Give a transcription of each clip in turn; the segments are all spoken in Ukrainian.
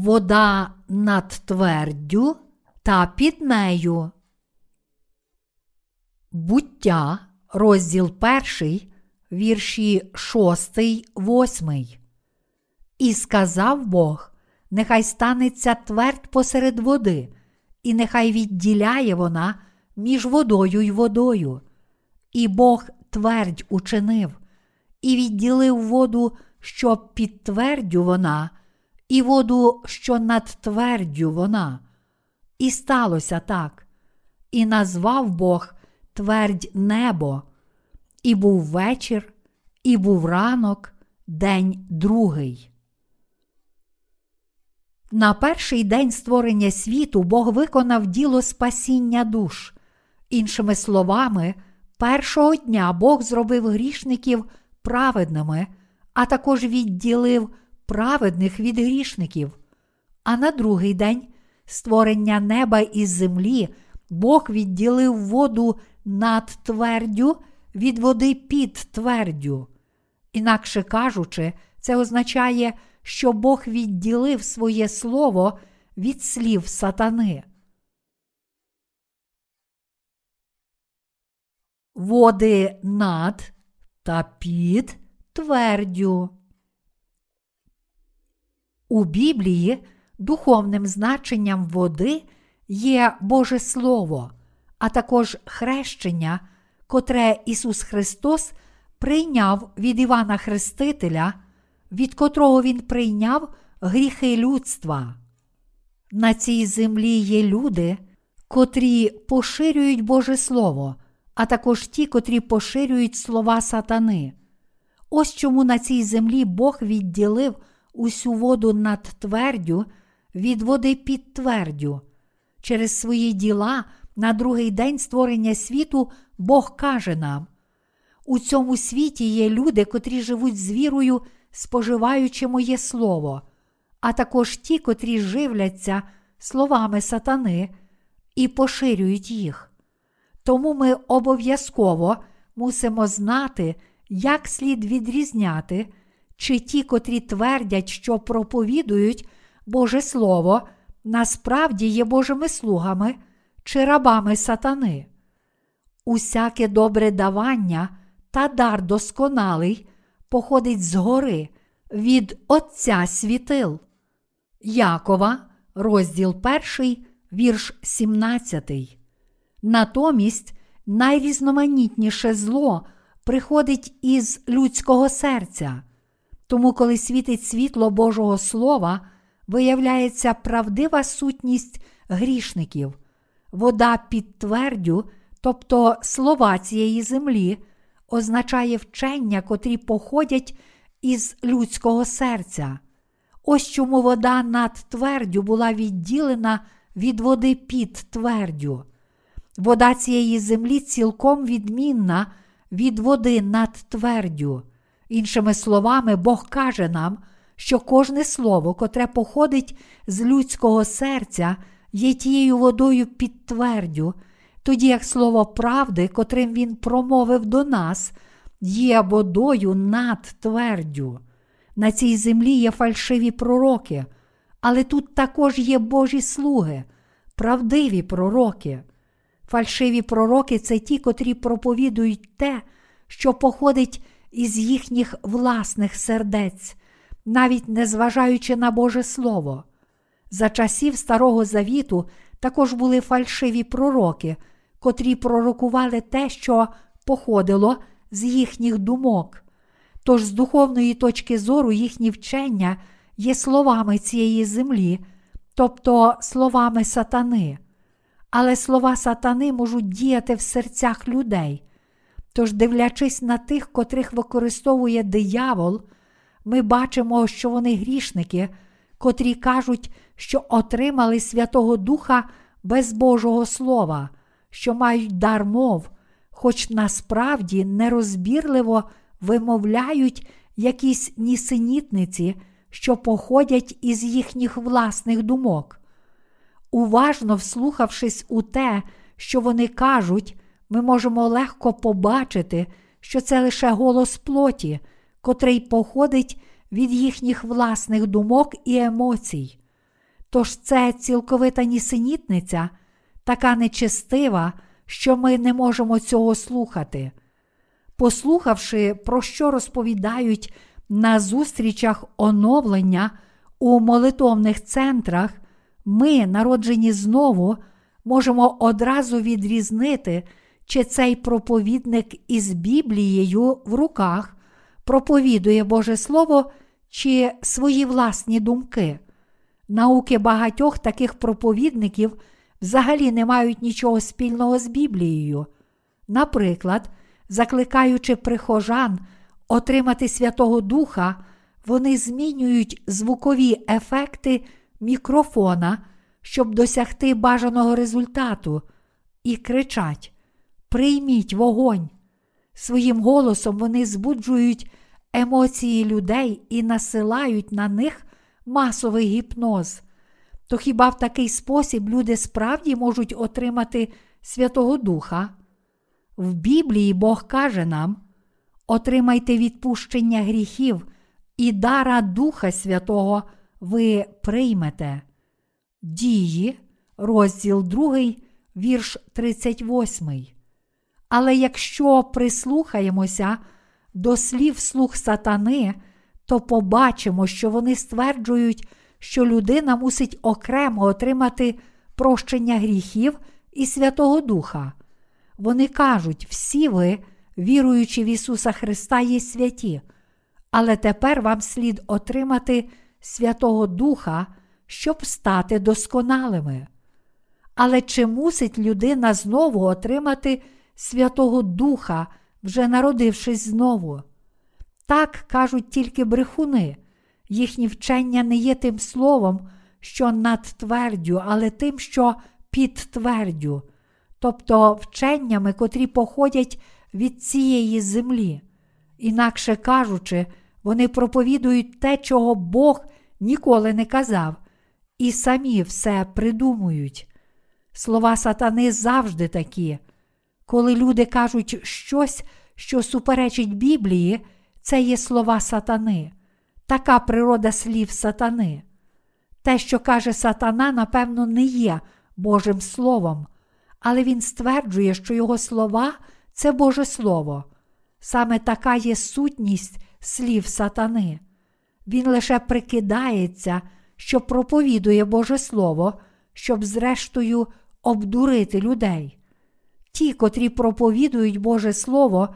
вода над твердю та під нею. Буття, розділ перший, вірші шостий, восьмий. І сказав Бог: нехай станеться твердь посеред води, і нехай відділяє вона між водою й водою. І Бог твердь учинив, і відділив воду, що під твердю вона, і воду, що над твердю вона. І сталося так. І назвав Бог твердь небо, і був вечір, і був ранок, день другий. На перший день створення світу Бог виконав діло спасіння душ. Іншими словами, першого дня Бог зробив грішників праведними, а також відділив праведних від грішників. А на другий день створення неба і землі Бог відділив воду над твердю від води під твердю. Інакше кажучи, це означає, що Бог відділив своє слово від слів сатани. Води над та під твердю. У Біблії духовним значенням води є Боже Слово, а також хрещення, котре Ісус Христос прийняв від Івана Хрестителя, від котрого Він прийняв гріхи людства. На цій землі є люди, котрі поширюють Боже Слово, а також ті, котрі поширюють слова сатани. Ось чому на цій землі Бог відділив усю воду над твердю від води під твердю. Через свої діла на другий день створення світу Бог каже нам: у цьому світі є люди, котрі живуть з вірою, споживаючи моє слово, а також ті, котрі живляться словами сатани і поширюють їх. Тому ми обов'язково мусимо знати, як слід відрізняти, чи ті, котрі твердять, що проповідують Боже Слово, насправді є Божими слугами чи рабами сатани. Усяке добре давання та дар досконалий походить згори від Отця світил. Якова, розділ 1, вірш 17. Натомість найрізноманітніше зло приходить із людського серця. Тому, коли світить світло Божого Слова, виявляється правдива сутність грішників, вода під твердю, тобто слова цієї землі, означає вчення, котрі походять із людського серця. Ось чому вода над твердю була відділена від води під твердю. Вода цієї землі цілком відмінна від води над твердю. Іншими словами, Бог каже нам, що кожне слово, котре походить з людського серця, є тією водою під твердю, тоді як слово правди, котрим Він промовив до нас, є водою над твердю. На цій землі є фальшиві пророки, але тут також є Божі слуги, правдиві пророки. Фальшиві пророки це ті, котрі проповідують те, що походить із їхніх власних сердець, навіть не зважаючи на Боже Слово. За часів Старого Завіту також були фальшиві пророки, котрі пророкували те, що походило з їхніх думок. Тож з духовної точки зору їхні вчення є словами цієї землі, тобто словами сатани. Але слова сатани можуть діяти в серцях людей. Тож, дивлячись на тих, котрих використовує диявол, ми бачимо, що вони грішники, котрі кажуть, що отримали Святого Духа без Божого Слова, що мають дар мов, хоч насправді нерозбірливо вимовляють якісь нісенітниці, що походять із їхніх власних думок. Уважно вслухавшись у те, що вони кажуть, ми можемо легко побачити, що це лише голос плоті, котрий походить від їхніх власних думок і емоцій. Тож це цілковита нісенітниця, така нечестива, що ми не можемо цього слухати. Послухавши, про що розповідають на зустрічах оновлення у молитовних центрах, ми, народжені знову, можемо одразу відрізнити, чи цей проповідник із Біблією в руках проповідує Боже Слово чи свої власні думки. Науки багатьох таких проповідників взагалі не мають нічого спільного з Біблією. Наприклад, закликаючи прихожан отримати Святого Духа, вони змінюють звукові ефекти мікрофона, щоб досягти бажаного результату, і кричать: Прийміть вогонь! Своїм голосом вони збуджують емоції людей і насилають на них масовий гіпноз. То хіба в такий спосіб люди справді можуть отримати Святого Духа? В Біблії Бог каже нам: отримайте відпущення гріхів і дара Духа Святого ви приймете. Дії, розділ 2, вірш 38. Але якщо прислухаємося до слів слух сатани, то побачимо, що вони стверджують, що людина мусить окремо отримати прощення гріхів і Святого Духа. Вони кажуть, всі ви, віруючи в Ісуса Христа, є святі, але тепер вам слід отримати Святого Духа, щоб стати досконалими. Але чи мусить людина знову отримати Святого Духа, вже народившись знову? Так кажуть тільки брехуни, їхні вчення не є тим словом, що над твердю, але тим, що під твердю, тобто вченнями, котрі походять від цієї землі. Інакше кажучи, вони проповідують те, чого Бог ніколи не казав, і самі все придумують. Слова сатани завжди такі. Коли люди кажуть щось, що суперечить Біблії, це є слова сатани, така природа слів сатани. Те, що каже сатана, напевно, не є Божим Словом, але він стверджує, що його слова це Боже Слово. Саме така є сутність слів сатани. Він лише прикидається, що проповідує Боже Слово, щоб, зрештою, обдурити людей. Ті, котрі проповідують Боже Слово,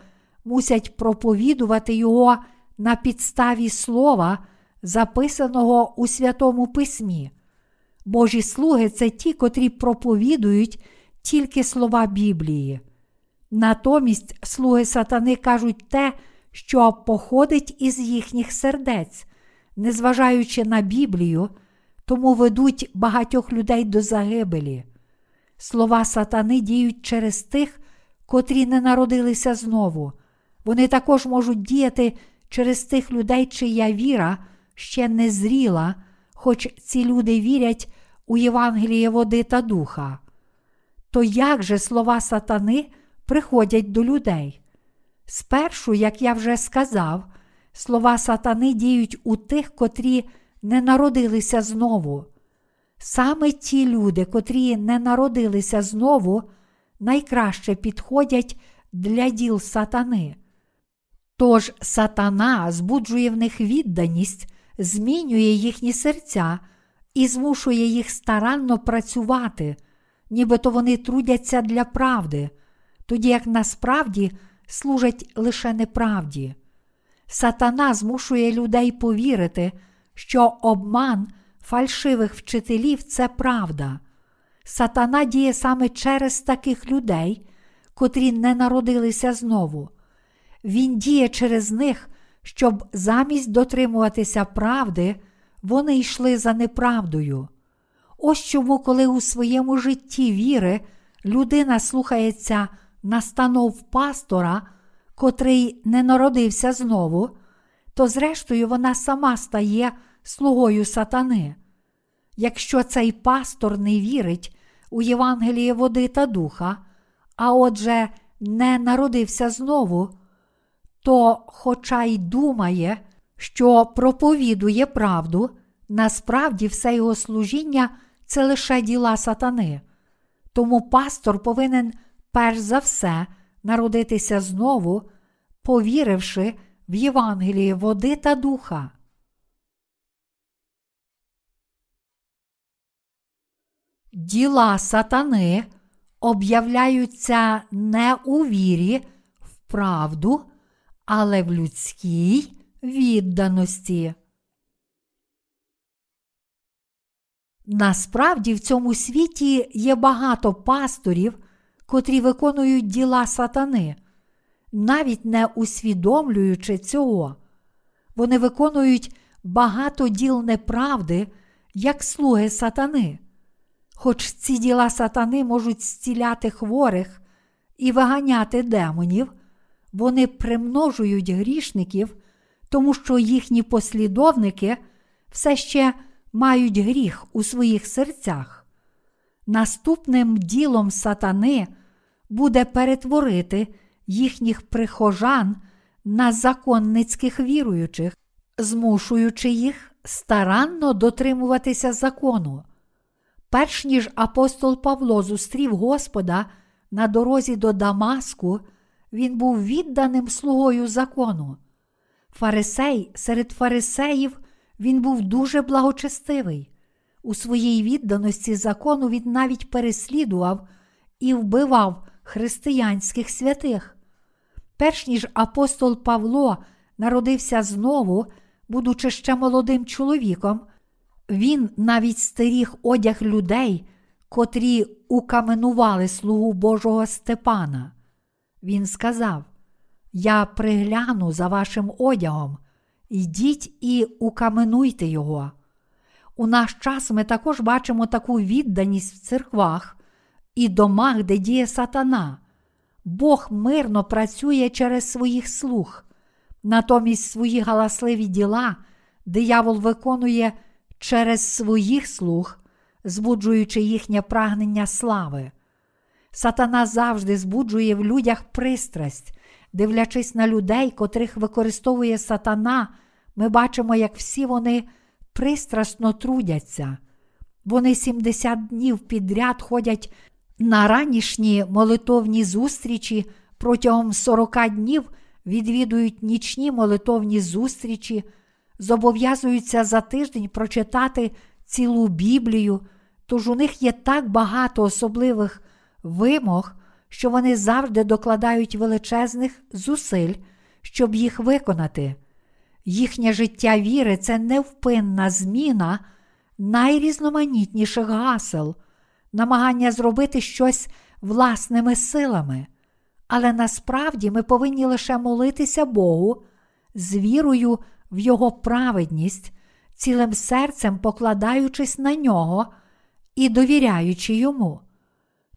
мусять проповідувати Його на підставі слова, записаного у Святому Письмі. Божі слуги це ті, котрі проповідують тільки слова Біблії. Натомість слуги сатани кажуть те, що походить із їхніх сердець, незважаючи на Біблію, тому ведуть багатьох людей до загибелі. Слова сатани діють через тих, котрі не народилися знову. Вони також можуть діяти через тих людей, чия віра ще не зріла, хоч ці люди вірять у Євангеліє води та духа. То як же слова сатани приходять до людей? Спершу, як я вже сказав, слова сатани діють у тих, котрі не народилися знову. Саме ті люди, котрі не народилися знову, найкраще підходять для діл сатани. Тож сатана збуджує в них відданість, змінює їхні серця і змушує їх старанно працювати, нібито вони трудяться для правди, тоді як насправді служать лише неправді. Сатана змушує людей повірити, що обман фальшивих вчителів це правда. Сатана діє саме через таких людей, котрі не народилися знову. Він діє через них, щоб замість дотримуватися правди, вони йшли за неправдою. Ось чому, коли у своєму житті віри людина слухається настанов пастора, котрий не народився знову, то зрештою вона сама стає слугою сатани. Якщо цей пастор не вірить у Євангеліє води та духа, а отже, не народився знову, то, хоча й думає, що проповідує правду, насправді все його служіння це лише діла сатани. Тому пастор повинен перш за все народитися знову, повіривши в Євангелії води та духа. Діла сатани об'являються не у вірі в правду, але в людській відданості. Насправді в цьому світі є багато пасторів, котрі виконують діла сатани, навіть не усвідомлюючи цього. Вони виконують багато діл неправди, як слуги сатани. Хоч ці діла сатани можуть зціляти хворих і виганяти демонів, вони примножують грішників, тому що їхні послідовники все ще мають гріх у своїх серцях. Наступним ділом сатани буде перетворити їхніх прихожан на законницьких віруючих, змушуючи їх старанно дотримуватися закону. Перш ніж апостол Павло зустрів Господа на дорозі до Дамаску, він був відданим слугою закону. Фарисей серед фарисеїв він був дуже благочестивий. У своїй відданості закону він навіть переслідував і вбивав християнських святих. Перш ніж апостол Павло народився знову, будучи ще молодим чоловіком, він навіть стеріг одяг людей, котрі укаменували слугу Божого Степана. Він сказав: Я пригляну за вашим одягом, йдіть і укаменуйте його. У наш час ми також бачимо таку відданість в церквах і домах, де діє сатана. Бог мирно працює через своїх слуг, натомість свої галасливі діла диявол виконує через своїх слуг, збуджуючи їхнє прагнення слави. Сатана завжди збуджує в людях пристрасть, дивлячись на людей, котрих використовує сатана, ми бачимо, як всі вони пристрасно трудяться. Вони 70 днів підряд ходять на ранішні молитовні зустрічі, протягом 40 днів відвідують нічні молитовні зустрічі, зобов'язуються за тиждень прочитати цілу Біблію, тож у них є так багато особливих вимог, що вони завжди докладають величезних зусиль, щоб їх виконати. Їхнє життя віри це невпинна зміна найрізноманітніших гасел, намагання зробити щось власними силами. Але насправді ми повинні лише молитися Богу з вірою в Його праведність, цілим серцем покладаючись на нього і довіряючи йому.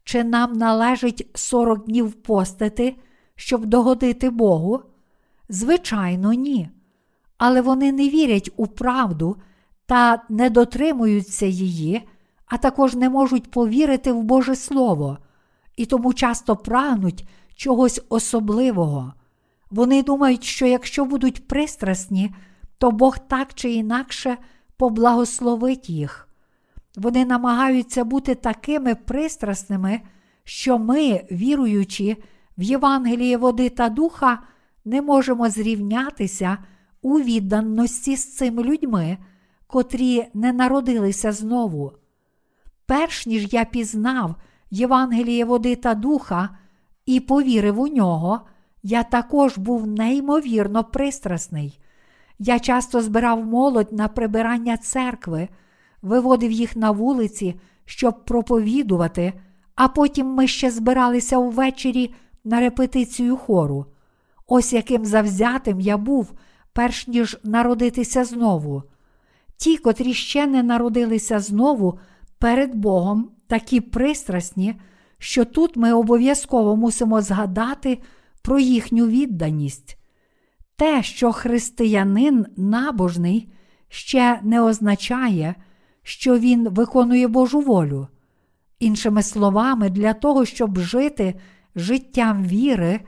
Чи нам належить 40 днів постити, щоб догодити Богу? Звичайно, ні. Але вони не вірять у правду та не дотримуються її, а також не можуть повірити в Боже Слово, і тому часто прагнуть чогось особливого. Вони думають, що якщо будуть пристрасні, то Бог так чи інакше поблагословить їх. Вони намагаються бути такими пристрасними, що ми, віруючи в Євангеліє води та духа, не можемо зрівнятися у відданості з цими людьми, котрі не народилися знову. Перш ніж я пізнав Євангеліє води та духа і повірив у нього, я також був неймовірно пристрасний. Я часто збирав молодь на прибирання церкви, виводив їх на вулиці, щоб проповідувати, а потім ми ще збиралися увечері на репетицію хору. Ось яким завзятим я був, перш ніж народитися знову. Ті, котрі ще не народилися знову перед Богом, такі пристрасні, що тут ми обов'язково мусимо згадати про їхню відданість. Те, що християнин набожний, ще не означає, що він виконує Божу волю. Іншими словами, для того, щоб жити життям віри,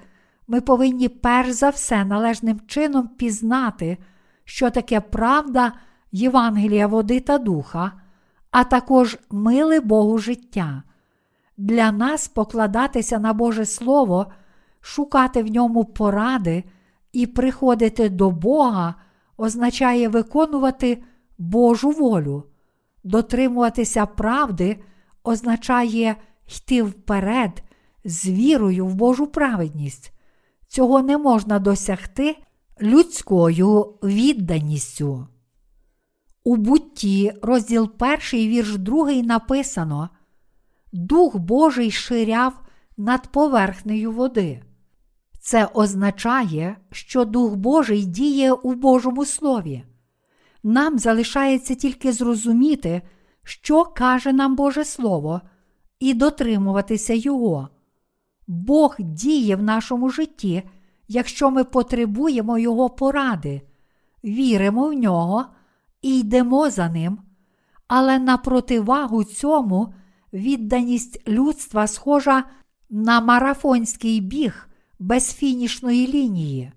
ми повинні перш за все належним чином пізнати, що таке правда Євангелія води та духа, а також мили Богу життя. Для нас покладатися на Боже Слово, шукати в ньому поради і приходити до Бога означає виконувати Божу волю, дотримуватися правди означає йти вперед з вірою в Божу праведність. Цього не можна досягти людською відданістю. У бутті, розділ 1, вірш 2 написано: Дух Божий ширяв над поверхнею води. Це означає, що Дух Божий діє у Божому Слові. Нам залишається тільки зрозуміти, що каже нам Боже Слово, і дотримуватися Його. Бог діє в нашому житті, якщо ми потребуємо Його поради, віримо в нього і йдемо за ним, але на противагу цьому відданість людства схожа на марафонський біг без фінішної лінії.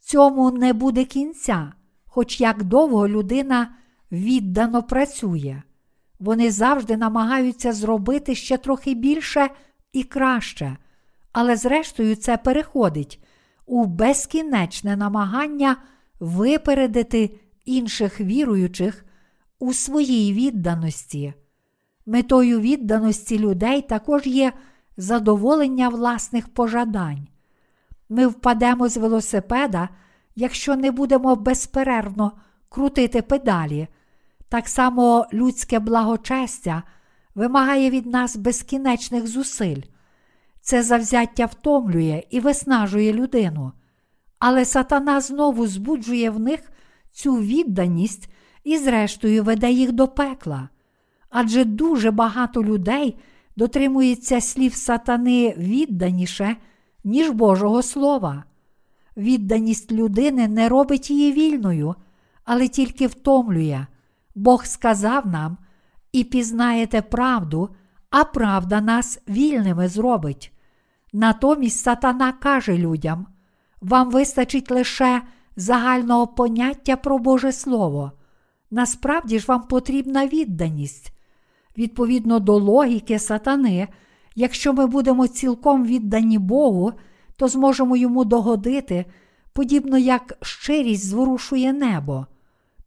Цьому не буде кінця, хоч як довго людина віддано працює. Вони завжди намагаються зробити ще трохи більше і краще, але зрештою це переходить у безкінечне намагання випередити інших віруючих у своїй відданості. Метою відданості людей також є задоволення власних пожадань. Ми впадемо з велосипеда, якщо не будемо безперервно крутити педалі. Так само людське благочестя вимагає від нас безкінечних зусиль. Це завзяття втомлює і виснажує людину. Але сатана знову збуджує в них цю відданість і, зрештою, веде їх до пекла. Адже дуже багато людей дотримується слів сатани відданіше, ніж Божого Слова. Відданість людини не робить її вільною, але тільки втомлює. Бог сказав нам, і пізнаєте правду, а правда нас вільними зробить. Натомість сатана каже людям: вам вистачить лише загального поняття про Боже Слово. Насправді ж вам потрібна відданість. Відповідно до логіки сатани, якщо ми будемо цілком віддані Богу, то зможемо йому догодити, подібно як щирість зворушує небо.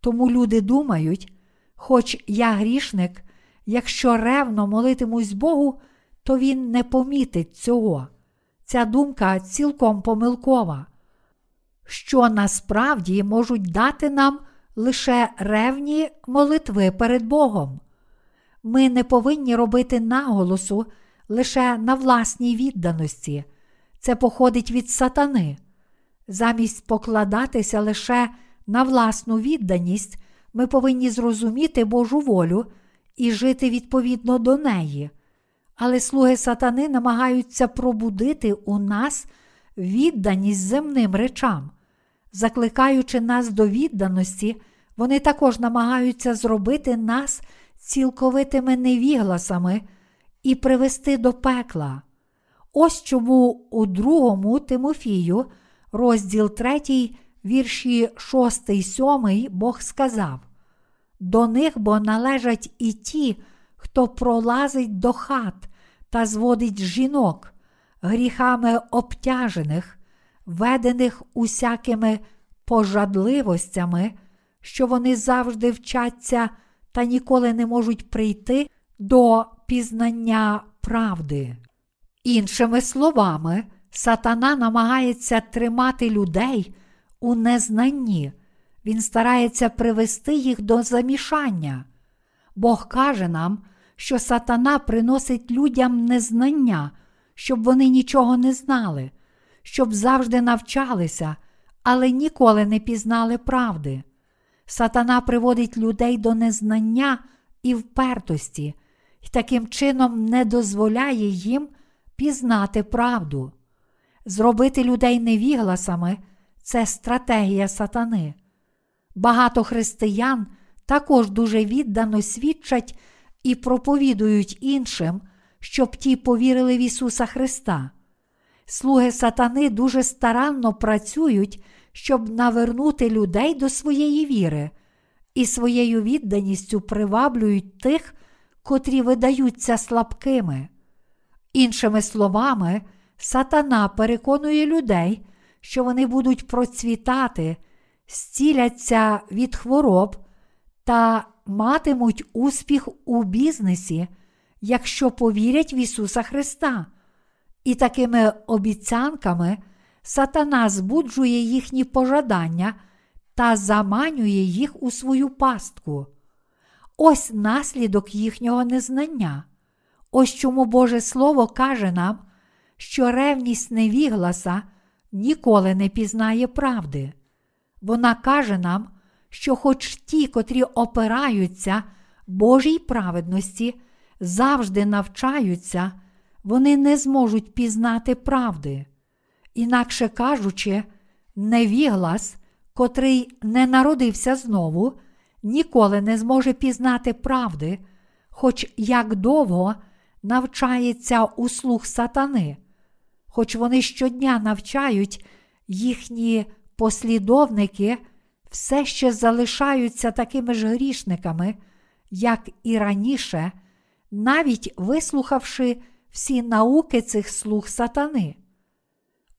Тому люди думають, хоч я грішник, якщо ревно молитимусь Богу, то він не помітить цього. Ця думка цілком помилкова, що насправді можуть дати нам лише ревні молитви перед Богом. Ми не повинні робити наголосу лише на власній відданості, це походить від сатани. Замість покладатися лише на власну відданість, ми повинні зрозуміти Божу волю і жити відповідно до неї. Але слуги сатани намагаються пробудити у нас відданість земним речам. Закликаючи нас до відданості, вони також намагаються зробити нас цілковитими невігласами і привести до пекла. Ось чому у другому Тимофію, розділ 3, вірші 6, 7, Бог сказав: До них бо належать і ті, хто пролазить до хат та зводить жінок, гріхами обтяжених, ведених усякими пожадливостями, що вони завжди вчаться та ніколи не можуть прийти до пізнання правди. Іншими словами, сатана намагається тримати людей у незнанні, він старається привести їх до замішання. Бог каже нам, що сатана приносить людям незнання, щоб вони нічого не знали, щоб завжди навчалися, але ніколи не пізнали правди. Сатана приводить людей до незнання і впертості, і таким чином не дозволяє їм пізнати правду. Зробити людей невігласами це стратегія сатани. Багато християн також дуже віддано свідчать і проповідують іншим, щоб ті повірили в Ісуса Христа. Слуги сатани дуже старанно працюють, щоб навернути людей до своєї віри, і своєю відданістю приваблюють тих, котрі видаються слабкими. Іншими словами, сатана переконує людей, що вони будуть процвітати, зціляться від хвороб та матимуть успіх у бізнесі, якщо повірять в Ісуса Христа. І такими обіцянками сатана збуджує їхні пожадання та заманює їх у свою пастку. Ось наслідок їхнього незнання. Ось чому Боже Слово каже нам, що ревність невігласа ніколи не пізнає правди. Вона каже нам, що, хоч ті, котрі опираються Божій праведності, завжди навчаються, вони не зможуть пізнати правди. Інакше кажучи, невіглас, котрий не народився знову, ніколи не зможе пізнати правди, хоч як довго навчається у слух сатани, хоч вони щодня навчають їхні послідовники все ще залишаються такими ж грішниками, як і раніше, навіть вислухавши всі науки цих слуг сатани.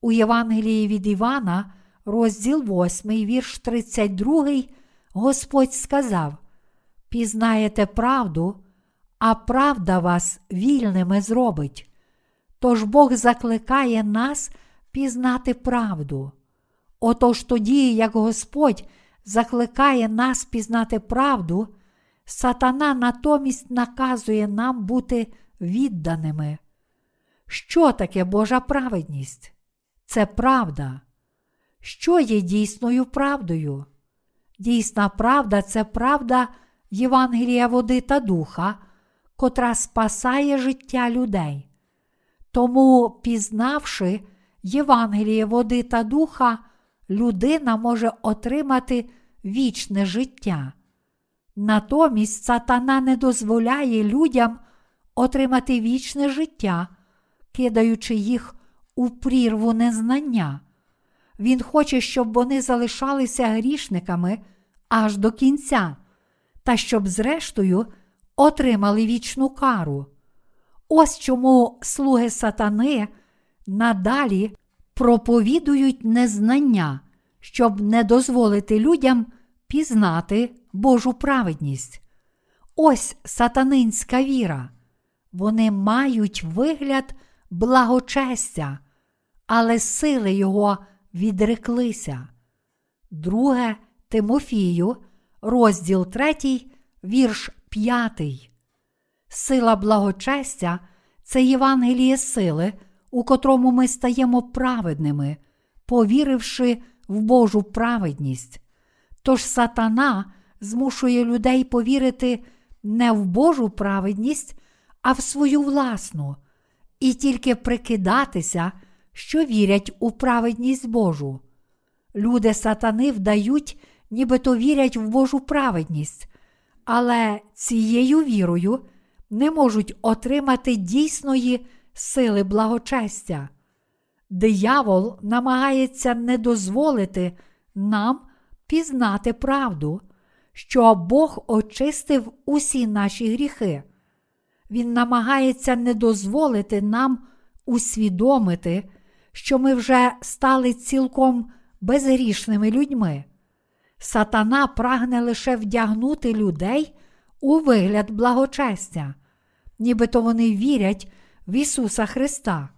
У Євангелії від Івана, розділ 8, вірш 32, Господь сказав: Пізнаєте правду, а правда вас вільними зробить. Тож Бог закликає нас пізнати правду. Отож тоді, як Господь закликає нас пізнати правду, сатана натомість наказує нам бути відданими. Що таке Божа праведність? Це правда. Що є дійсною правдою? Дійсна правда це правда Євангелія води та духа, котра спасає життя людей. Тому, пізнавши Євангеліє води та духа, людина може отримати вічне життя. Натомість сатана не дозволяє людям отримати вічне життя, кидаючи їх у прірву незнання. Він хоче, щоб вони залишалися грішниками аж до кінця, та щоб, зрештою, отримали вічну кару. Ось чому слуги сатани надалі проповідують незнання, щоб не дозволити людям пізнати Божу праведність. Ось сатанинська віра. Вони мають вигляд благочестя, але сили його відреклися. Друге Тимофію, розділ 3, вірш 5. Сила благочестя це Євангеліє сили, у котрому ми стаємо праведними, повіривши в Божу праведність. Тож сатана змушує людей повірити не в Божу праведність, а в свою власну, і тільки прикидатися, що вірять у праведність Божу. Люди сатани вдають, нібито вірять в Божу праведність, але цією вірою не можуть отримати дійсної сили благочестя. Диявол намагається не дозволити нам пізнати правду, що Бог очистив усі наші гріхи. Він намагається не дозволити нам усвідомити, що ми вже стали цілком безгрішними людьми. Сатана прагне лише вдягнути людей у вигляд благочестя, нібито вони вірять в Ісуса Христа.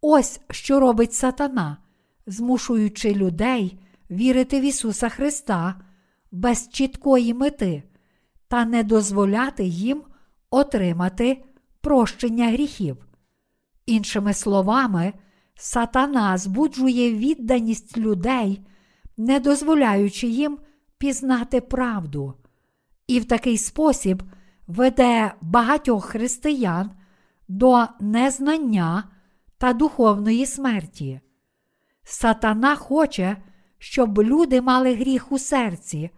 Ось що робить сатана, змушуючи людей вірити в Ісуса Христа без чіткої мети та не дозволяти їм отримати прощення гріхів. Іншими словами, сатана збуджує відданість людей, не дозволяючи їм пізнати правду, і в такий спосіб веде багатьох християн до незнання та духовної смерті. Сатана хоче, щоб люди мали гріх у серці,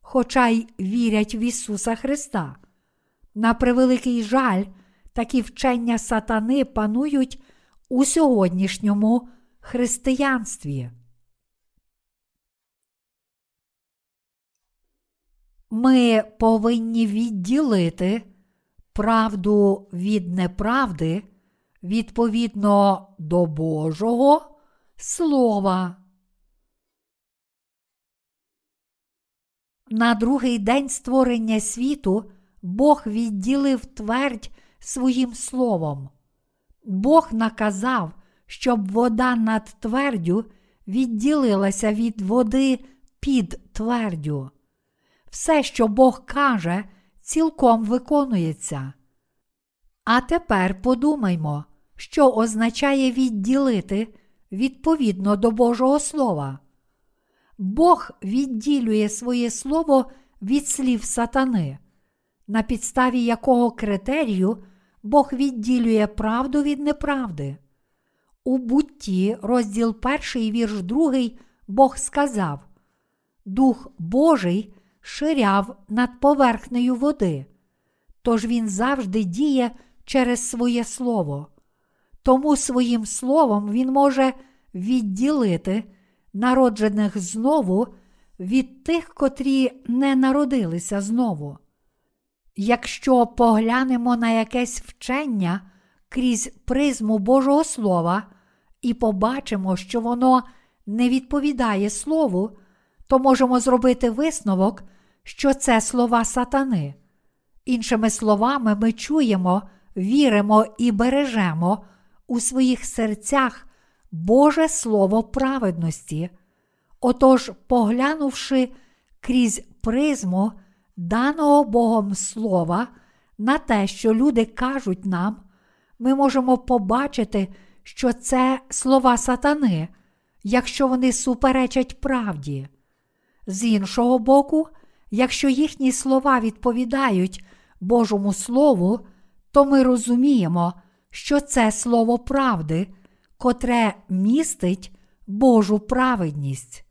хоча й вірять в Ісуса Христа. На превеликий жаль, такі вчення сатани панують у сьогоднішньому християнстві. Ми повинні відділити правду від неправди відповідно до Божого Слова. На другий день створення світу Бог відділив твердь своїм словом. Бог наказав, щоб вода над твердю відділилася від води під твердю. Все, що Бог каже, цілком виконується. А тепер подумаймо, що означає відділити відповідно до Божого Слова. Бог відділює своє слово від слів сатани, на підставі якого критерію Бог відділює правду від неправди. У бутті, розділ 1, вірш 2, Бог сказав: Дух Божий ширяв над поверхнею води, тож він завжди діє через своє слово. Тому своїм словом він може відділити народжених знову від тих, котрі не народилися знову. Якщо поглянемо на якесь вчення крізь призму Божого Слова і побачимо, що воно не відповідає Слову, то можемо зробити висновок, що це слова сатани. Іншими словами, ми чуємо, віримо і бережемо у своїх серцях Боже Слово праведності. Отож, поглянувши крізь призму даного Богом Слова на те, що люди кажуть нам, ми можемо побачити, що це слова сатани, якщо вони суперечать правді. З іншого боку, якщо їхні слова відповідають Божому Слову, то ми розуміємо, що це слово правди, котре містить Божу праведність.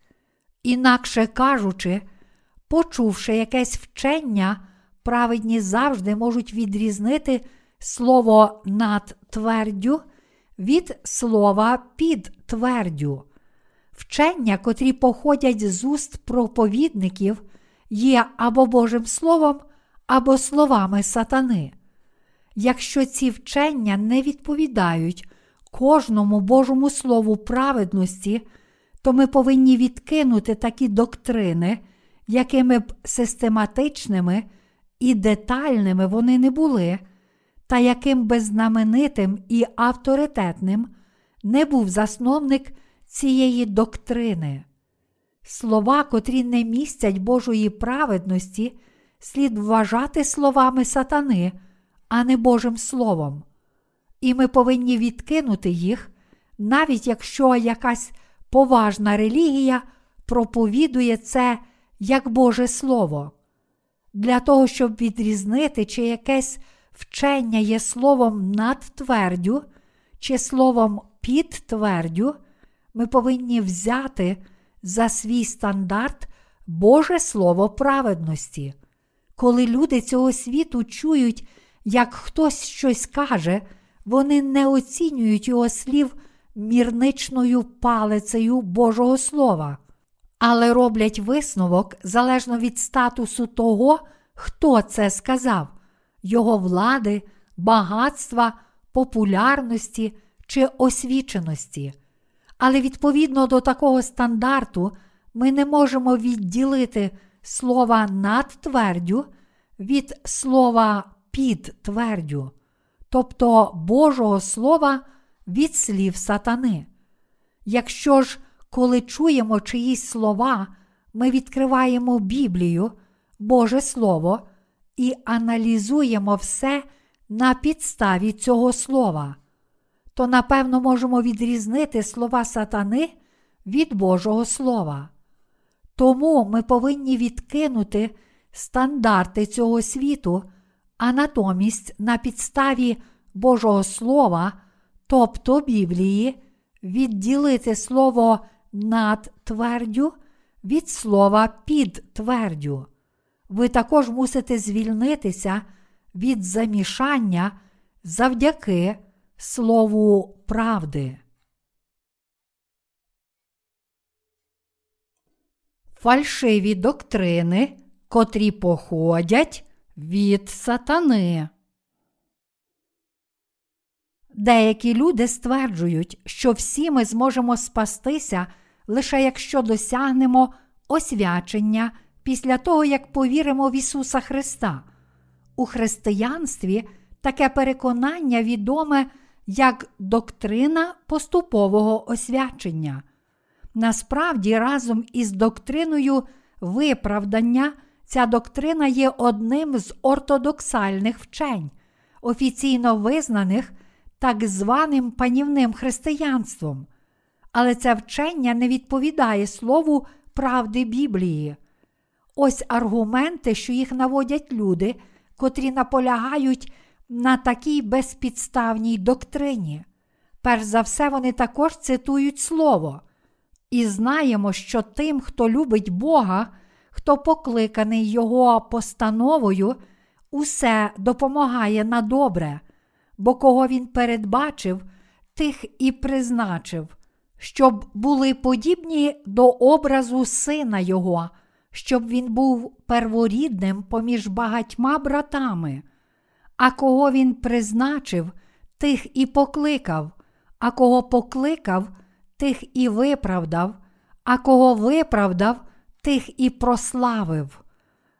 Інакше кажучи, почувши якесь вчення, праведні завжди можуть відрізнити слово над твердю від слова під твердю. Вчення, котрі походять з уст проповідників, є або Божим Словом, або словами сатани. Якщо ці вчення не відповідають кожному Божому Слову праведності, то ми повинні відкинути такі доктрини, якими б систематичними і детальними вони не були, та яким би знаменитим і авторитетним не був засновник цієї доктрини. Слова, котрі не містять Божої праведності, слід вважати словами сатани, а не Божим Словом. І ми повинні відкинути їх, навіть якщо якась поважна релігія проповідує це як Боже Слово. Для того, щоб відрізнити, чи якесь вчення є словом над твердю, чи словом під твердю, ми повинні взяти за свій стандарт Боже Слово праведності. Коли люди цього світу чують, як хтось щось каже, вони не оцінюють його слів мірничною палицею Божого Слова, але роблять висновок залежно від статусу того, хто це сказав, його влади, багатства, популярності чи освіченості. Але відповідно до такого стандарту ми не можемо відділити слова над твердю від слова під твердю, тобто Божого Слова від слів сатани. Якщо ж, коли чуємо чиїсь слова, ми відкриваємо Біблію, Боже Слово, і аналізуємо все на підставі цього слова, то напевно можемо відрізнити слова сатани від Божого Слова. Тому ми повинні відкинути стандарти цього світу, а натомість на підставі Божого Слова, тобто Біблії, відділити слово над твердю від слова під твердю. Ви також мусите звільнитися від замішання завдяки Слову правди. Фальшиві доктрини котрі походять від сатани. Деякі люди стверджують, що всі ми зможемо спастися лише якщо досягнемо освячення після того, як повіримо в Ісуса Христа. У християнстві таке переконання відоме як доктрина поступового освячення. Насправді, разом із доктриною виправдання, ця доктрина є одним з ортодоксальних вчень, офіційно визнаних так званим панівним християнством. Але це вчення не відповідає слову правди Біблії. Ось аргументи, що їх наводять люди, котрі наполягають на такій безпідставній доктрині. Перш за все, вони також цитують Слово. І знаємо, що тим, хто любить Бога, хто покликаний Його постановою, усе допомагає на добре, бо кого він передбачив, тих і призначив, щоб були подібні до образу сина Його, щоб він був перворідним поміж багатьма братами. А кого він призначив, тих і покликав, а кого покликав, тих і виправдав, а кого виправдав, тих і прославив.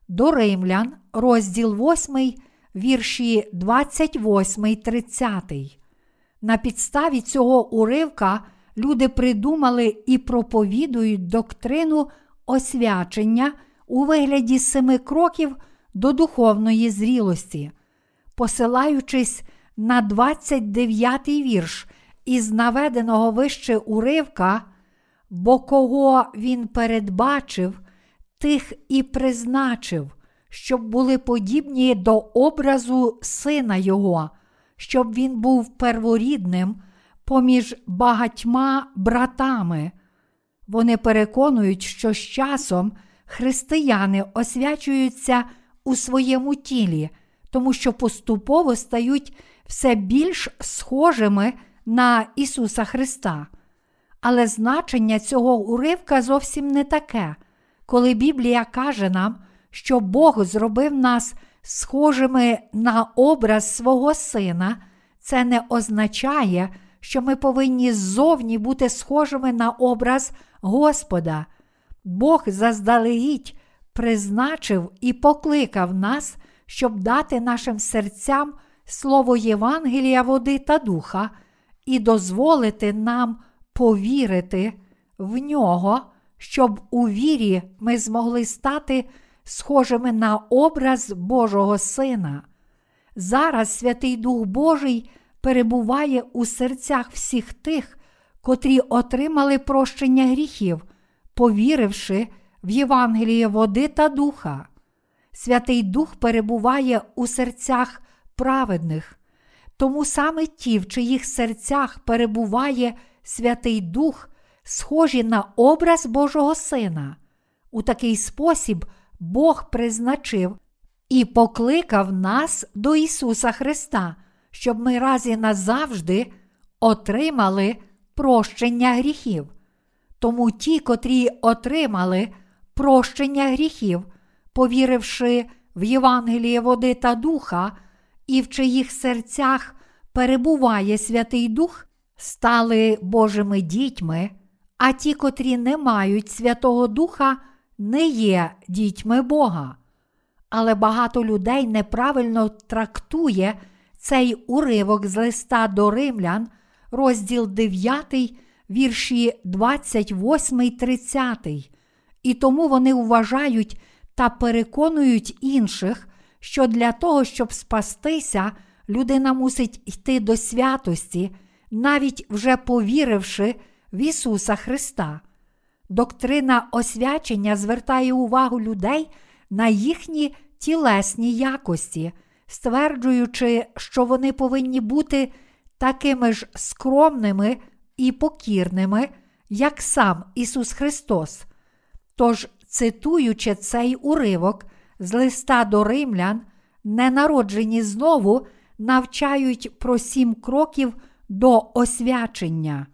До Римлян, розділ 8, вірші 28, 30. На підставі цього уривка люди придумали і проповідують доктрину освячення у вигляді семи кроків до духовної зрілості, посилаючись на 29 вірш із наведеного вище уривка, бо кого він передбачив, тих і призначив, щоб були подібні до образу сина Його, щоб він був перворідним поміж багатьма братами. Вони переконують, що з часом християни освячуються у своєму тілі, тому що поступово стають все більш схожими на Ісуса Христа. Але значення цього уривка зовсім не таке, коли Біблія каже нам, що Бог зробив нас схожими на образ свого Сина, це не означає, що ми повинні ззовні бути схожими на образ Господа. Бог заздалегідь призначив і покликав нас, щоб дати нашим серцям слово Євангелія, води та духа, і дозволити нам повірити в нього, щоб у вірі ми змогли стати схожими на образ Божого Сина. Зараз Святий Дух Божий перебуває у серцях всіх тих, котрі отримали прощення гріхів, повіривши в Євангеліє води та духа. Святий Дух перебуває у серцях праведних, тому саме ті, в чиїх серцях перебуває Святий Дух, схожі на образ Божого Сина. У такий спосіб Бог призначив і покликав нас до Ісуса Христа, щоб ми раз і назавжди отримали прощення гріхів. Тому ті, котрі отримали прощення гріхів, повіривши в Євангеліє води та духа, і в чиїх серцях перебуває Святий Дух, стали Божими дітьми, а ті, котрі не мають Святого Духа, не є дітьми Бога. Але багато людей неправильно трактує цей уривок з листа до римлян, розділ 9, вірші 28, 30. І тому вони вважають та переконують інших, що для того, щоб спастися, людина мусить йти до святості, навіть вже повіривши в Ісуса Христа. Доктрина освячення звертає увагу людей на їхні тілесні якості, стверджуючи, що вони повинні бути такими ж скромними і покірними, як сам Ісус Христос. Тож, цитуючи цей уривок з листа до римлян, ненароджені знову навчають про сім кроків до освячення.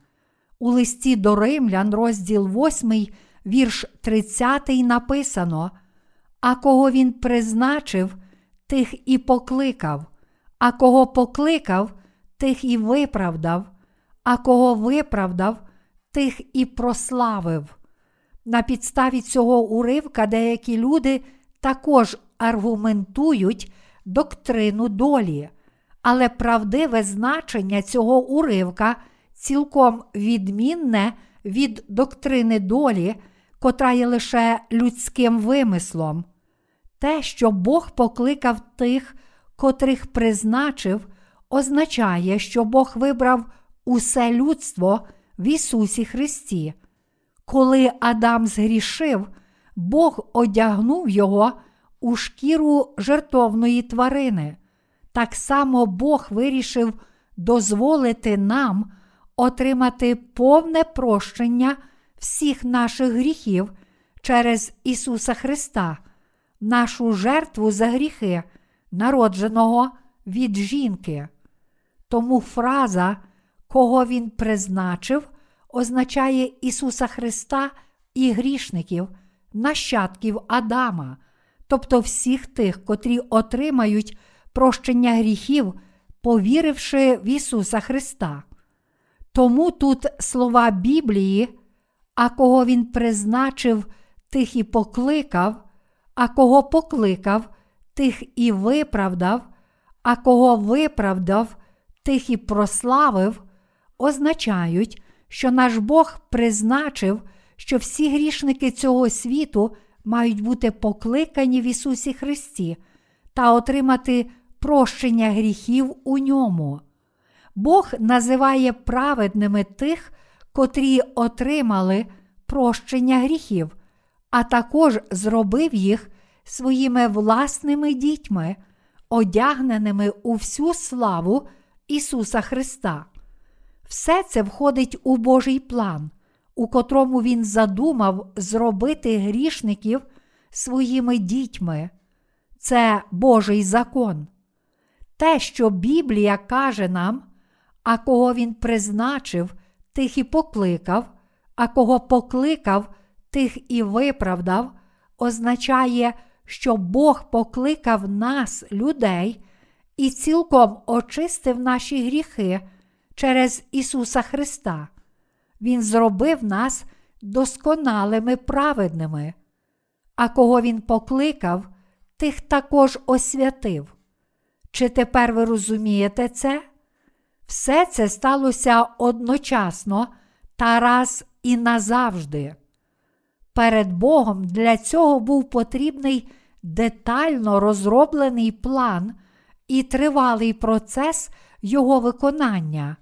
У листі до римлян, розділ 8, вірш 30 написано: а кого він призначив, тих і покликав, а кого покликав, тих і виправдав, а кого виправдав, тих і прославив. На підставі цього уривка деякі люди також аргументують доктрину долі, але правдиве значення цього уривка цілком відмінне від доктрини долі, котра є лише людським вимислом. Те, що Бог покликав тих, котрих призначив, означає, що Бог вибрав усе людство в Ісусі Христі. Коли Адам згрішив, Бог одягнув його у шкіру жертовної тварини. Так само Бог вирішив дозволити нам отримати повне прощення всіх наших гріхів через Ісуса Христа, нашу жертву за гріхи, народженого від жінки. Тому фраза, кого Він призначив, означає Ісуса Христа і грішників, нащадків Адама, тобто всіх тих, котрі отримають прощення гріхів, повіривши в Ісуса Христа. Тому тут слова Біблії, а кого Він призначив, тих і покликав, а кого покликав, тих і виправдав, а кого виправдав, тих і прославив, означають, що наш Бог призначив, що всі грішники цього світу мають бути покликані в Ісусі Христі та отримати прощення гріхів у ньому. Бог називає праведними тих, котрі отримали прощення гріхів, а також зробив їх своїми власними дітьми, одягненими у всю славу Ісуса Христа. Все це входить у Божий план, у котрому Він задумав зробити грішників своїми дітьми. Це Божий закон. Те, що Біблія каже нам, а кого Він призначив, тих і покликав, а кого покликав, тих і виправдав, означає, що Бог покликав нас, людей, і цілком очистив наші гріхи через Ісуса Христа. Він зробив нас досконалими праведними, а кого Він покликав, тих також освятив. Чи тепер ви розумієте це? Все це сталося одночасно та раз і назавжди. Перед Богом для цього був потрібний детально розроблений план і тривалий процес його виконання.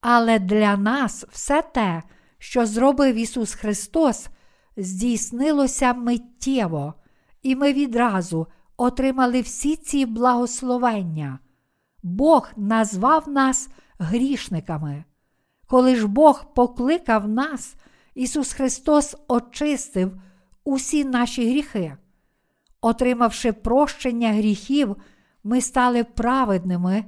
Але для нас все те, що зробив Ісус Христос, здійснилося миттєво, і ми відразу отримали всі ці благословення. Бог назвав нас грішниками. Коли ж Бог покликав нас, Ісус Христос очистив усі наші гріхи. Отримавши прощення гріхів, ми стали праведними,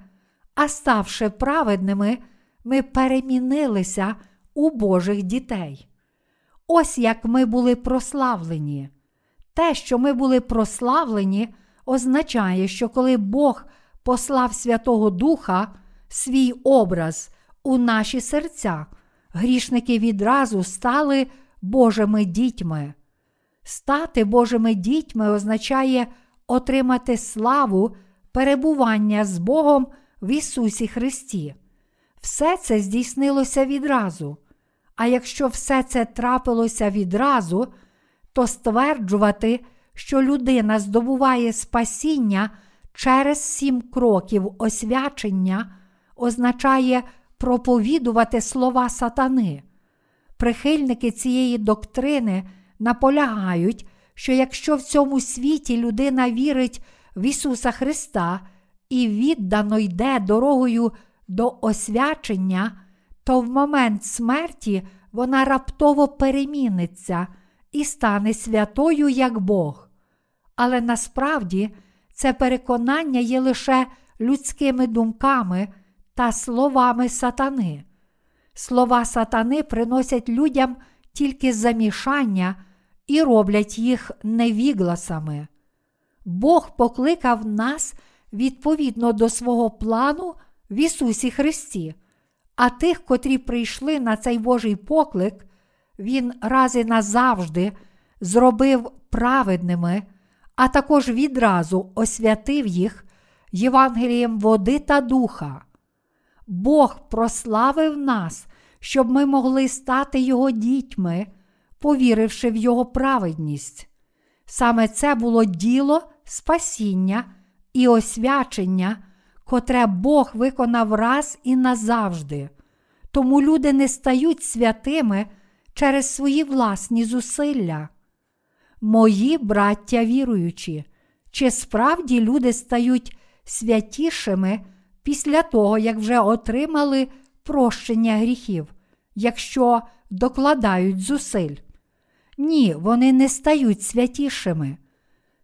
а ставши праведними, ми перемінилися у Божих дітей. Ось як ми були прославлені. Те, що ми були прославлені, означає, що коли Бог послав Святого Духа свій образ у наші серця, грішники відразу стали Божими дітьми. Стати Божими дітьми означає отримати славу перебування з Богом в Ісусі Христі. Все це здійснилося відразу. А якщо все це трапилося відразу, то стверджувати, що людина здобуває спасіння через сім кроків освячення, означає проповідувати слова сатани. Прихильники цієї доктрини наполягають, що якщо в цьому світі людина вірить в Ісуса Христа і віддано йде дорогою до освячення, то в момент смерті вона раптово переміниться і стане святою як Бог. Але насправді це переконання є лише людськими думками та словами сатани. Слова сатани приносять людям тільки замішання і роблять їх невігласами. Бог покликав нас відповідно до свого плану в Ісусі Христі, а тих, котрі прийшли на цей Божий поклик, Він раз і назавжди зробив праведними, а також відразу освятив їх Євангелієм води та духа. Бог прославив нас, щоб ми могли стати Його дітьми, повіривши в Його праведність. Саме це було діло спасіння і освячення, котре Бог виконав раз і назавжди. Тому люди не стають святими через свої власні зусилля. Мої браття віруючі, чи справді люди стають святішими після того, як вже отримали прощення гріхів, якщо докладають зусиль? Ні, вони не стають святішими.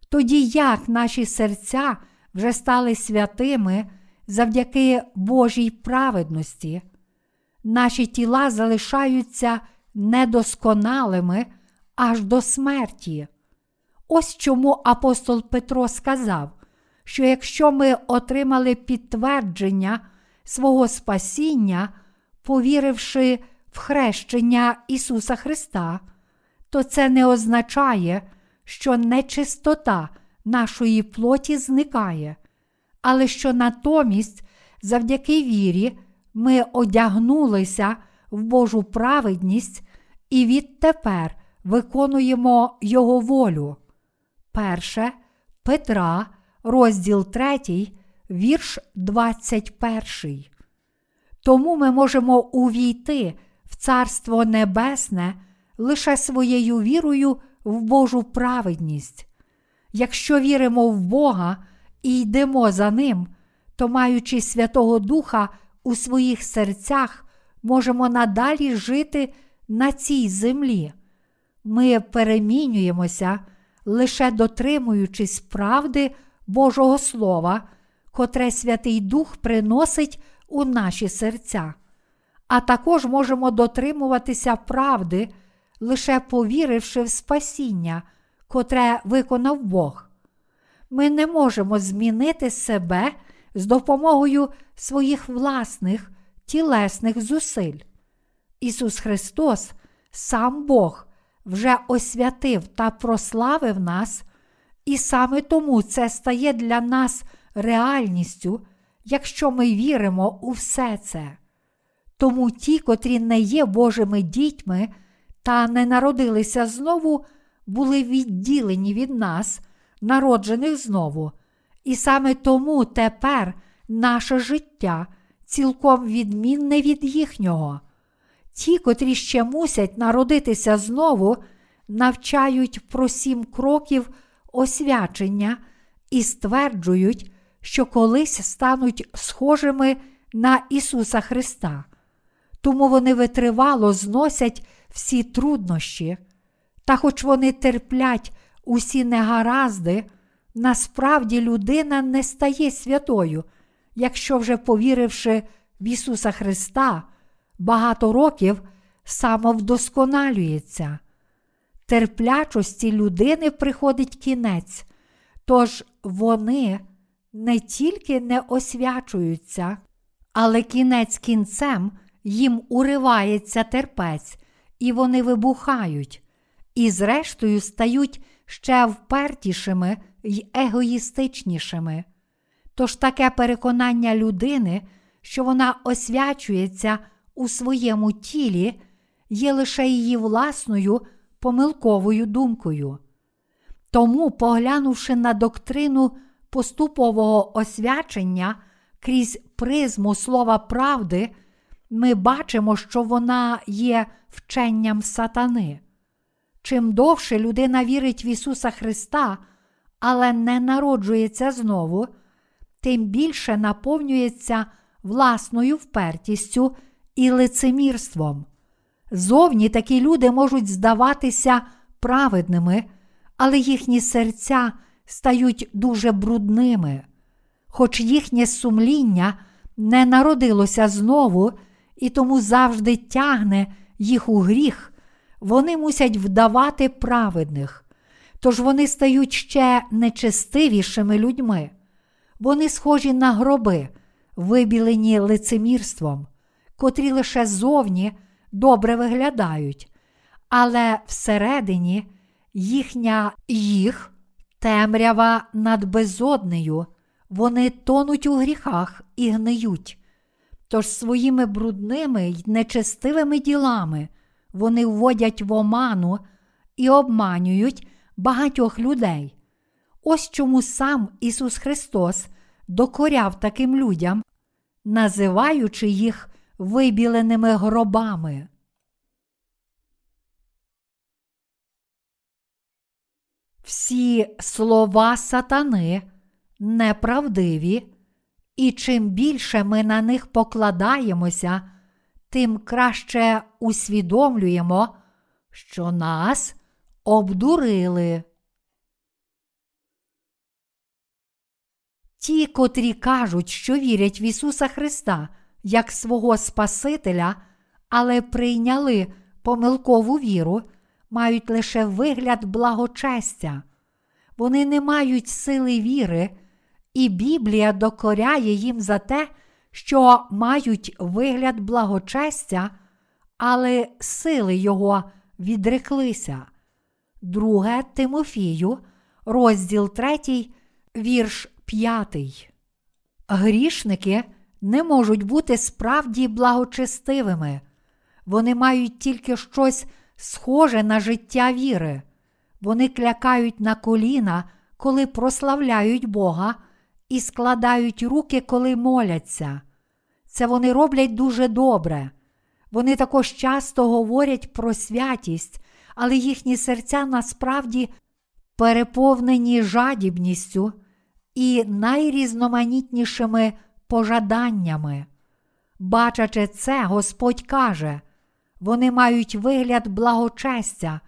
Тоді як наші серця вже стали святими завдяки Божій праведності, наші тіла залишаються недосконалими аж до смерті. Ось чому апостол Петро сказав, що якщо ми отримали підтвердження свого спасіння, повіривши в хрещення Ісуса Христа, то це не означає, що нечистота нашої плоті зникає, але що натомість, завдяки вірі, ми одягнулися в Божу праведність і відтепер виконуємо Його волю. Перше Петра, розділ 3, вірш 21. Тому ми можемо увійти в Царство Небесне лише своєю вірою в Божу праведність. Якщо віримо в Бога і йдемо за Ним, то, маючи Святого Духа у своїх серцях, можемо надалі жити на цій землі. Ми перемінюємося, лише дотримуючись правди Божого Слова, котре Святий Дух приносить у наші серця. А також можемо дотримуватися правди, лише повіривши в спасіння, котре виконав Бог. Ми не можемо змінити себе з допомогою своїх власних тілесних зусиль. Ісус Христос, сам Бог, вже освятив та прославив нас, і саме тому це стає для нас реальністю, якщо ми віримо у все це. Тому ті, котрі не є Божими дітьми та не народилися знову, були відділені від нас, народжених знову, і саме тому тепер наше життя цілком відмінне від їхнього. Ті, котрі ще мусять народитися знову, навчають про сім кроків освячення і стверджують, що колись стануть схожими на Ісуса Христа. Тому вони витривало зносять всі труднощі, та хоч вони терплять усі негаразди, насправді людина не стає святою, якщо вже повіривши в Ісуса Христа, багато років самовдосконалюється. Терплячості людини приходить кінець, тож вони не тільки не освячуються, але кінець кінцем їм уривається терпець, і вони вибухають, і, зрештою, стають ще впертішими й егоїстичнішими. Тож таке переконання людини, що вона освячується у своєму тілі, є лише її власною помилковою думкою. Тому, поглянувши на доктрину поступового освячення крізь призму слова правди, ми бачимо, що вона є вченням сатани. Чим довше людина вірить в Ісуса Христа, але не народжується знову, тим більше наповнюється власною впертістю і лицемірством. Зовні такі люди можуть здаватися праведними, але їхні серця стають дуже брудними, хоч їхнє сумління не народилося знову і тому завжди тягне їх у гріх, вони мусять вдавати праведних. Тож вони стають ще нечестивішими людьми. Вони схожі на гроби, вибілені лицемірством, котрі лише зовні добре виглядають, але всередині їхня їх темрява над безоднею, вони тонуть у гріхах і гниють. Тож своїми брудними й нечестивими ділами вони вводять в оману і обманюють багатьох людей. Ось чому сам Ісус Христос докоряв таким людям, називаючи їх вибіленими гробами. Всі слова сатани неправдиві, і чим більше ми на них покладаємося, тим краще усвідомлюємо, що нас обдурили. Ті, котрі кажуть, що вірять в Ісуса Христа як свого Спасителя, але прийняли помилкову віру, мають лише вигляд благочестя. Вони не мають сили віри, і Біблія докоряє їм за те, що мають вигляд благочестя, але сили його відреклися. Друге Тимофію, розділ 3, вірш 5. Грішники не можуть бути справді благочестивими. Вони мають тільки щось схоже на життя віри. Вони клякають на коліна, коли прославляють Бога, і складають руки, коли моляться. Це вони роблять дуже добре. Вони також часто говорять про святість, але їхні серця насправді переповнені жадібністю і найрізноманітнішими пожаданнями. Бачачи це, Господь каже, вони мають вигляд благочестя,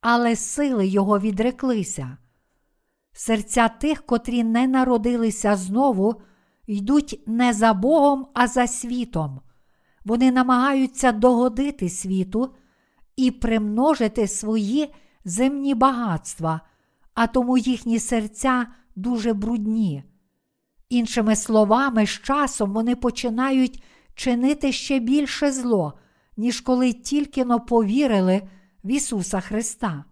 але сили його відреклися. Серця тих, котрі не народилися знову, йдуть не за Богом, а за світом. Вони намагаються догодити світу і примножити свої земні багатства, а тому їхні серця дуже брудні. Іншими словами, з часом вони починають чинити ще більше зло, ніж коли тільки но повірили в Ісуса Христа.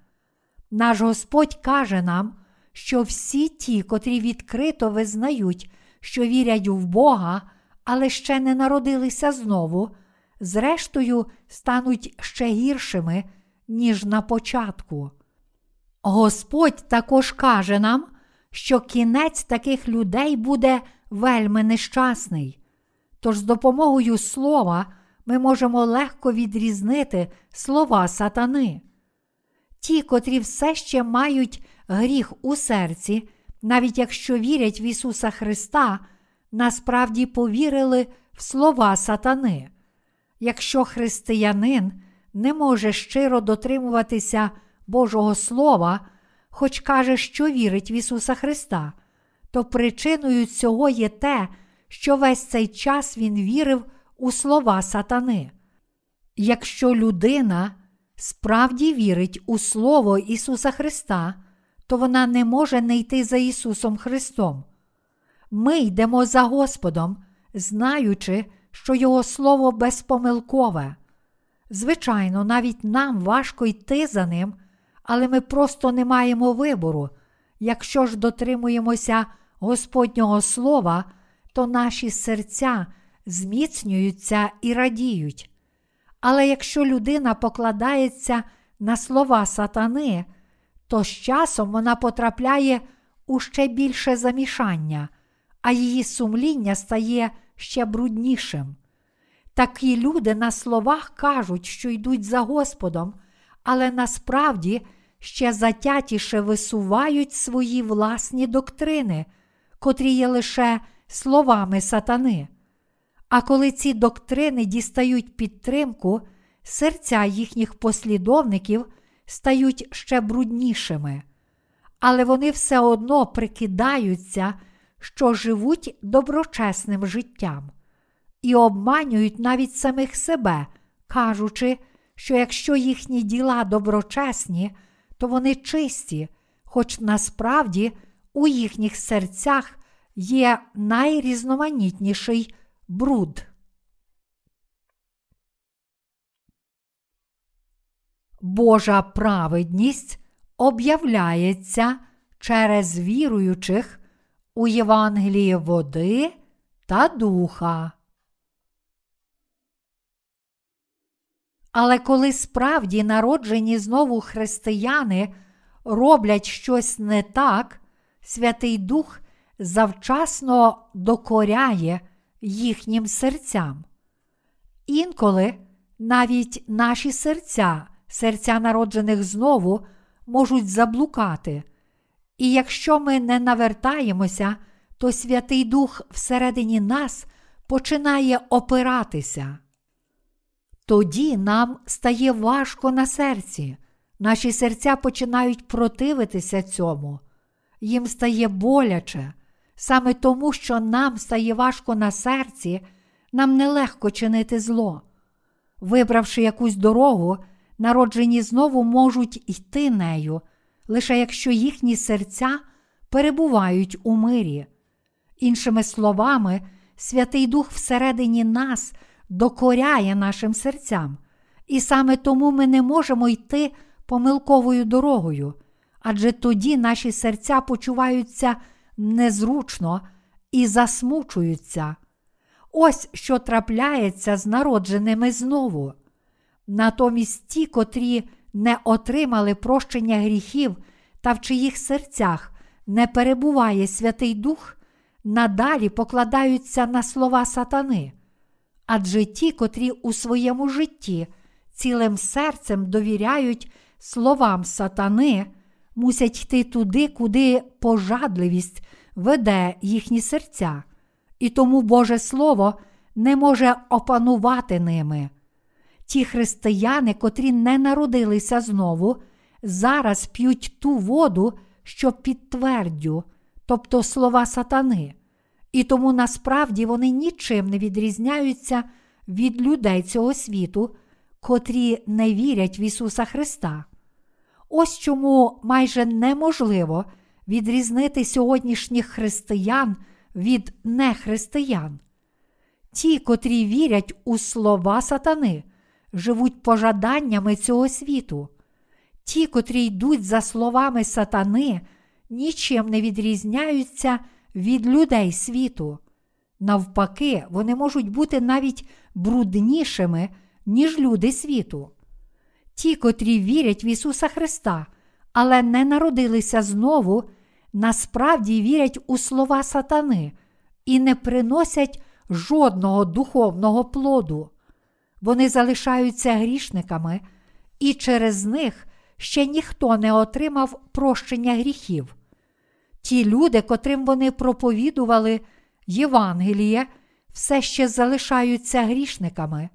Наш Господь каже нам, що всі ті, котрі відкрито визнають, що вірять в Бога, але ще не народилися знову, зрештою стануть ще гіршими, ніж на початку. Господь також каже нам, що кінець таких людей буде вельми нещасний. Тож з допомогою слова ми можемо легко відрізнити слова сатани. Ті, котрі все ще мають гріх у серці, навіть якщо вірять в Ісуса Христа, насправді повірили в слова сатани. Якщо християнин не може щиро дотримуватися Божого Слова, хоч каже, що вірить в Ісуса Христа, то причиною цього є те, що весь цей час він вірив у слова сатани. Якщо людина справді вірить у Слово Ісуса Христа, то вона не може не йти за Ісусом Христом. Ми йдемо за Господом, знаючи, що Його Слово безпомилкове. Звичайно, навіть нам важко йти за Ним, але ми просто не маємо вибору. Якщо ж дотримуємося Господнього Слова, то наші серця зміцнюються і радіють. Але якщо людина покладається на слова сатани, то з часом вона потрапляє у ще більше замішання, а її сумління стає ще бруднішим. Такі люди на словах кажуть, що йдуть за Господом, але насправді ще затятіше висувають свої власні доктрини, котрі є лише словами сатани. А коли ці доктрини дістають підтримку, серця їхніх послідовників стають ще бруднішими, але вони все одно прикидаються, що живуть доброчесним життям, і обманюють навіть самих себе, кажучи, що якщо їхні діла доброчесні, то вони чисті, хоч насправді у їхніх серцях є найрізноманітніший бруд. Божа праведність об'являється через віруючих у Євангелії води та духа. Але коли справді народжені знову християни роблять щось не так, Святий Дух завчасно докоряє їхнім серцям. Інколи навіть наші серця, серця народжених знову, можуть заблукати. І якщо ми не навертаємося, то Святий Дух всередині нас починає опиратися. Тоді нам стає важко на серці, наші серця починають противитися цьому, їм стає боляче, саме тому, що нам стає важко на серці, нам нелегко чинити зло. Вибравши якусь дорогу, народжені знову можуть йти нею, лише якщо їхні серця перебувають у мирі. Іншими словами, Святий Дух всередині нас докоряє нашим серцям, і саме тому ми не можемо йти помилковою дорогою, адже тоді наші серця почуваються незручно і засмучуються. Ось що трапляється з народженими знову. Натомість ті, котрі не отримали прощення гріхів та в чиїх серцях не перебуває Святий Дух, надалі покладаються на слова сатани. Адже ті, котрі у своєму житті цілим серцем довіряють словам сатани, мусять йти туди, куди пожадливість веде їхні серця, і тому Боже Слово не може опанувати ними. Ті християни, котрі не народилися знову, зараз п'ють ту воду, що підтвердю, тобто слова сатани, і тому насправді вони нічим не відрізняються від людей цього світу, котрі не вірять в Ісуса Христа. Ось чому майже неможливо відрізнити сьогоднішніх християн від нехристиян. Ті, котрі вірять у слова сатани, живуть пожаданнями цього світу. Ті, котрі йдуть за словами сатани, нічим не відрізняються від людей світу. Навпаки, вони можуть бути навіть бруднішими, ніж люди світу. Ті, котрі вірять в Ісуса Христа, але не народилися знову, насправді вірять у слова сатани і не приносять жодного духовного плоду. Вони залишаються грішниками, і через них ще ніхто не отримав прощення гріхів. Ті люди, котрим вони проповідували Євангеліє, все ще залишаються грішниками.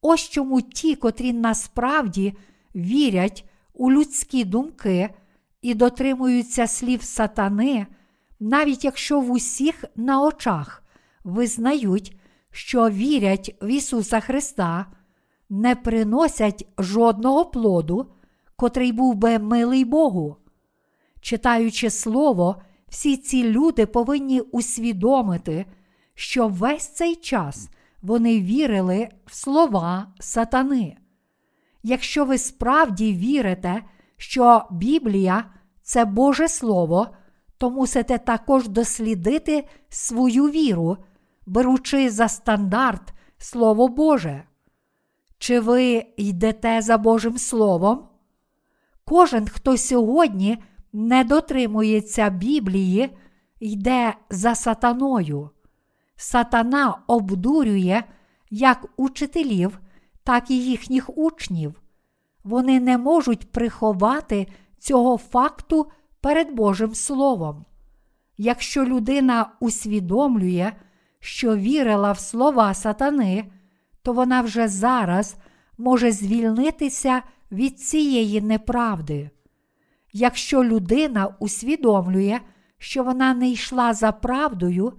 Ось чому ті, котрі насправді вірять у людські думки і дотримуються слів сатани, навіть якщо в усіх на очах визнають, що вірять в Ісуса Христа, не приносять жодного плоду, котрий був би милий Богу. Читаючи Слово, всі ці люди повинні усвідомити, що весь цей час вони вірили в слова сатани. Якщо ви справді вірите, що Біблія це Боже Слово, то мусите також дослідити свою віру, беручи за стандарт Слово Боже. Чи ви йдете за Божим Словом? Кожен, хто сьогодні не дотримується Біблії, йде за сатаною. Сатана обдурює як учителів, так і їхніх учнів. Вони не можуть приховати цього факту перед Божим Словом. Якщо людина усвідомлює, що вірила в слова сатани, то вона вже зараз може звільнитися від цієї неправди. Якщо людина усвідомлює, що вона не йшла за правдою,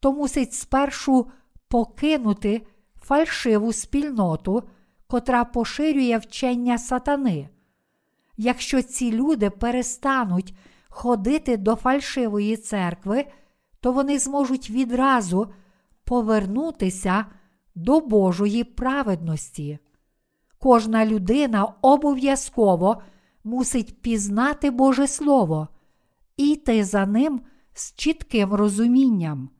то мусить спершу покинути фальшиву спільноту, котра поширює вчення сатани. якщо ці люди перестануть ходити до фальшивої церкви, то вони зможуть відразу повернутися до Божої праведності. Кожна людина обов'язково мусить пізнати Боже Слово і йти за ним з чітким розумінням.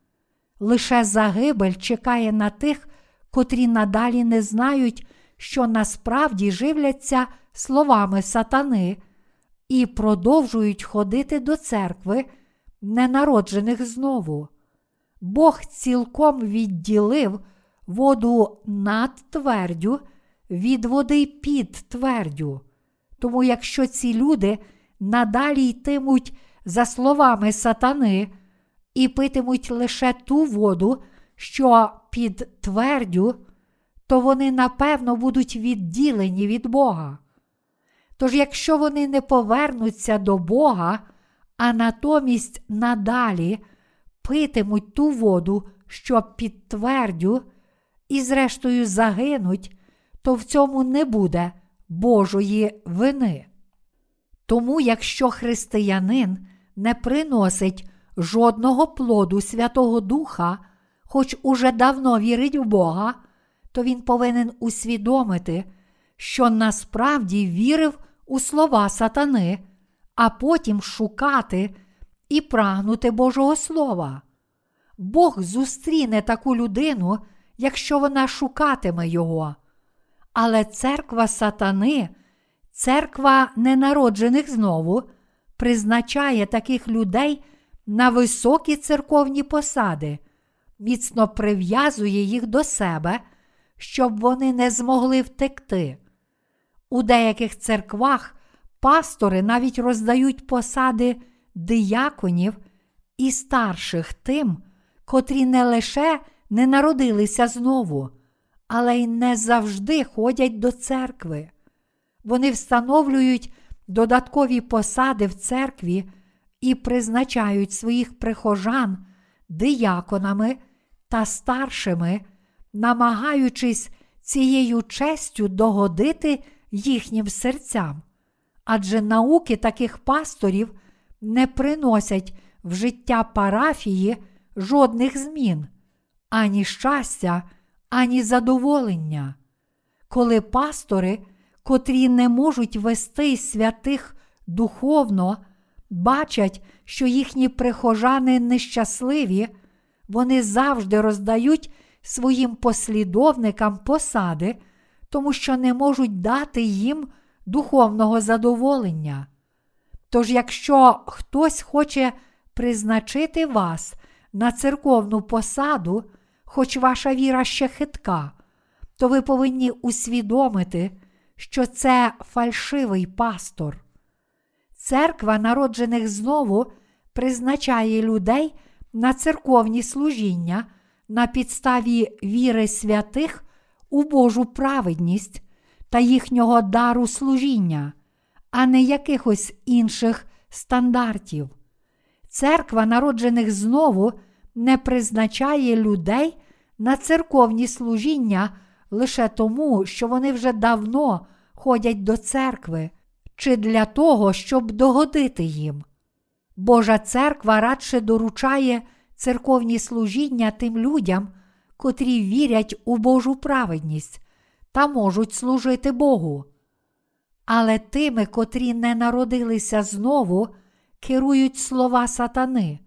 Лише загибель чекає на тих, котрі надалі не знають, що насправді живляться словами сатани і продовжують ходити до церкви, ненароджених знову. Бог цілком відділив воду над твердю від води під твердю. Тому, якщо ці люди надалі йтимуть за словами сатани і питимуть лише ту воду, що під твердю, то вони напевно будуть відділені від Бога. Тож, якщо вони не повернуться до Бога, а натомість надалі питимуть ту воду, що під твердю, і зрештою загинуть, то в цьому не буде Божої вини. Тому, якщо християнин не приносить жодного плоду Святого Духа, хоч уже давно вірить в Бога, то він повинен усвідомити, що насправді вірив у слова сатани, а потім шукати і прагнути Божого Слова. Бог зустріне таку людину, якщо вона шукатиме Його. Але церква сатани, церква ненароджених знову, призначає таких людей на високі церковні посади, міцно прив'язує їх до себе, щоб вони не змогли втекти. У деяких церквах пастори навіть роздають посади дияконів і старших тим, котрі не лише не народилися знову, але й не завжди ходять до церкви. Вони встановлюють додаткові посади в церкві і призначають своїх прихожан дияконами та старшими, намагаючись цією честю догодити їхнім серцям. Адже науки таких пасторів не приносять в життя парафії жодних змін, ані щастя, ані задоволення. Коли пастори, котрі не можуть вести святих духовно, бачать, що їхні прихожани нещасливі, вони завжди роздають своїм послідовникам посади, тому що не можуть дати їм духовного задоволення. Тож, якщо хтось хоче призначити вас на церковну посаду, хоч ваша віра ще хитка, то ви повинні усвідомити, що це фальшивий пастор. Церква народжених знову призначає людей на церковні служіння на підставі віри святих у Божу праведність та їхнього дару служіння, а не якихось інших стандартів. Церква народжених знову не призначає людей на церковні служіння лише тому, що вони вже давно ходять до церкви, чи для того, щоб догодити їм. Божа церква радше доручає церковні служіння тим людям, котрі вірять у Божу праведність та можуть служити Богу. Але тими, котрі не народилися знову, керують слова сатани,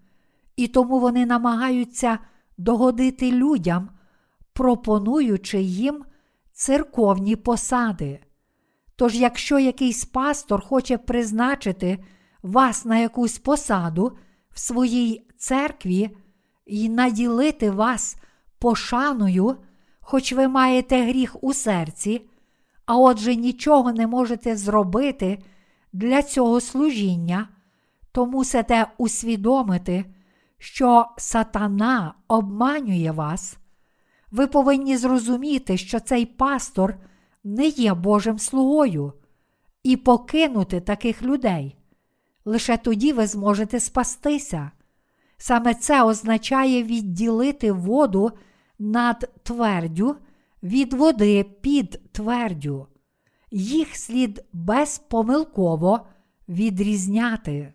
і тому вони намагаються догодити людям, пропонуючи їм церковні посади. Тож, якщо якийсь пастор хоче призначити вас на якусь посаду в своїй церкві і наділити вас пошаною, хоч ви маєте гріх у серці, а отже нічого не можете зробити для цього служіння, то мусите усвідомити, що сатана обманює вас. Ви повинні зрозуміти, що цей пастор не є Божим слугою, і покинути таких людей. Лише тоді ви зможете спастися. Саме це означає відділити воду над твердю від води під твердю. їх слід безпомилково відрізняти.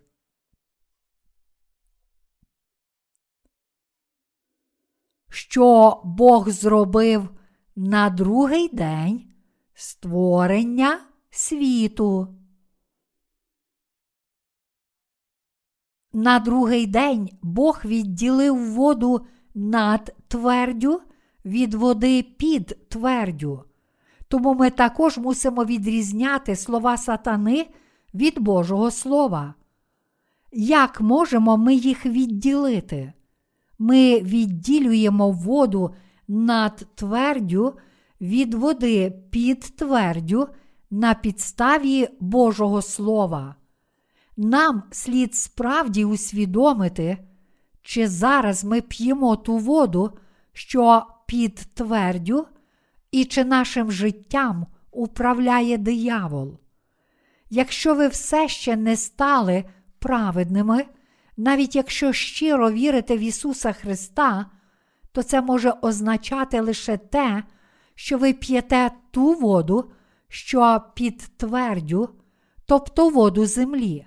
Що Бог зробив на другий день створення світу. На другий день Бог відділив воду над твердю від води під твердю. Тому ми також мусимо відрізняти слова сатани від Божого Слова. Як можемо ми їх відділити? Ми відділюємо воду над твердю від води під твердю на підставі Божого Слова. Нам слід справді усвідомити, чи зараз ми п'ємо ту воду, що під твердю, і чи нашим життям управляє диявол. Якщо ви все ще не стали праведними, навіть якщо щиро вірите в Ісуса Христа, то це може означати лише те, що ви п'єте ту воду, що під твердю, тобто воду землі.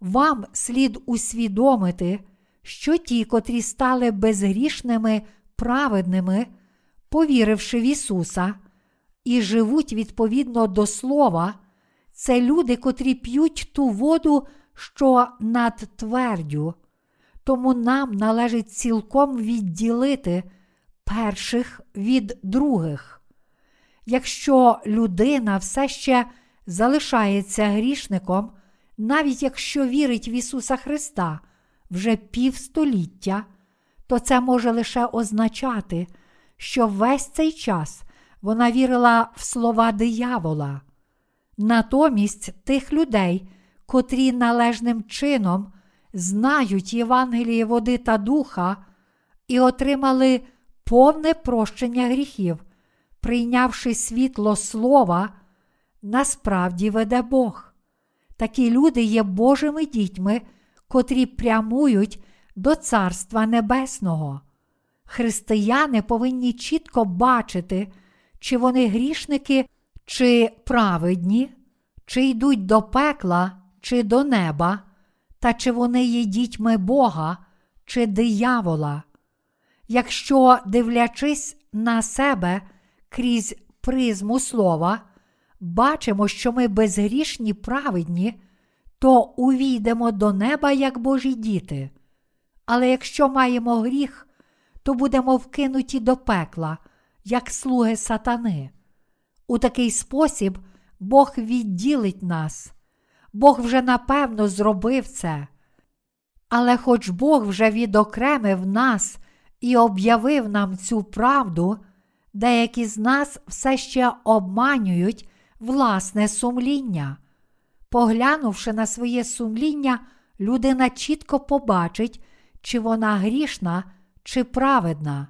Вам слід усвідомити, що ті, котрі стали безгрішними, праведними, повіривши в Ісуса, і живуть відповідно до Слова, це люди, котрі п'ють ту воду, що над твердю. Тому нам належить цілком відділити перших від других. Якщо людина все ще залишається грішником, навіть якщо вірить в Ісуса Христа вже півстоліття, то це може лише означати, що весь цей час вона вірила в слова диявола. Натомість тих людей, котрі належним чином знають Євангеліє води та духа і отримали повне прощення гріхів, прийнявши світло слова, насправді веде Бог. Такі люди є Божими дітьми, котрі прямують до Царства Небесного. Християни повинні чітко бачити, чи вони грішники, чи праведні, чи йдуть до пекла, чи до неба, та чи вони є дітьми Бога, чи диявола. Якщо, дивлячись на себе крізь призму слова, бачимо, що ми безгрішні праведні, то увійдемо до неба як Божі діти. Але якщо маємо гріх, то будемо вкинуті до пекла, як слуги сатани. У такий спосіб Бог відділить нас. Бог вже напевно зробив це. Але хоч Бог вже відокремив нас і об'явив нам цю правду, деякі з нас все ще обманюють власне сумління. Поглянувши на своє сумління, людина чітко побачить, чи вона грішна, чи праведна.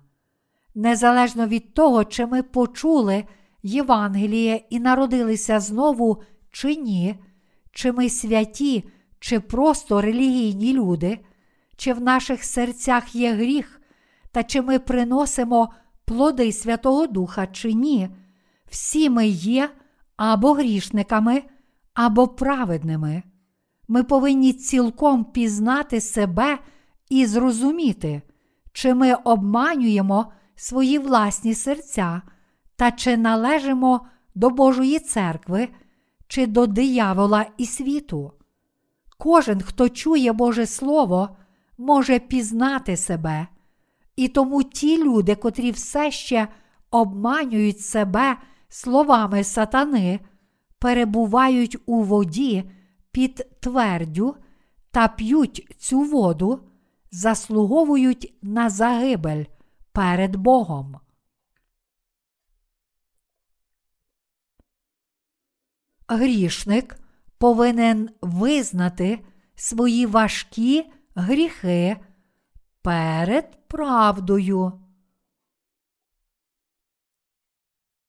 Незалежно від того, чи ми почули Євангеліє і народилися знову, чи ні, чи ми святі, чи просто релігійні люди, чи в наших серцях є гріх, та чи ми приносимо плоди Святого Духа, чи ні, всі ми є або грішниками, або праведними. Ми повинні цілком пізнати себе і зрозуміти, чи ми обманюємо свої власні серця та чи належимо до Божої церкви, чи до диявола і світу. Кожен, хто чує Боже Слово, може пізнати себе, і тому ті люди, котрі все ще обманюють себе словами сатани, перебувають у воді під твердю та п'ють цю воду, заслуговують на загибель перед Богом. Грішник повинен визнати свої важкі гріхи перед правдою.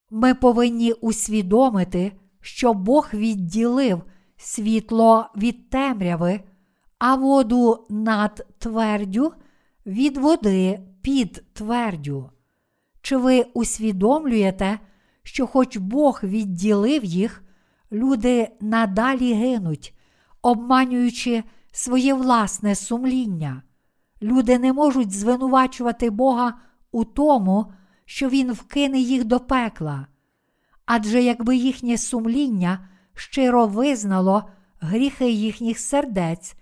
Ми повинні усвідомити, що Бог відділив світло від темряви, а воду над твердю від води під твердю. Чи ви усвідомлюєте, що хоч Бог відділив їх, люди надалі гинуть, обманюючи своє власне сумління. Люди не можуть звинувачувати Бога у тому, що Він вкине їх до пекла. Адже якби їхнє сумління щиро визнало гріхи їхніх сердець,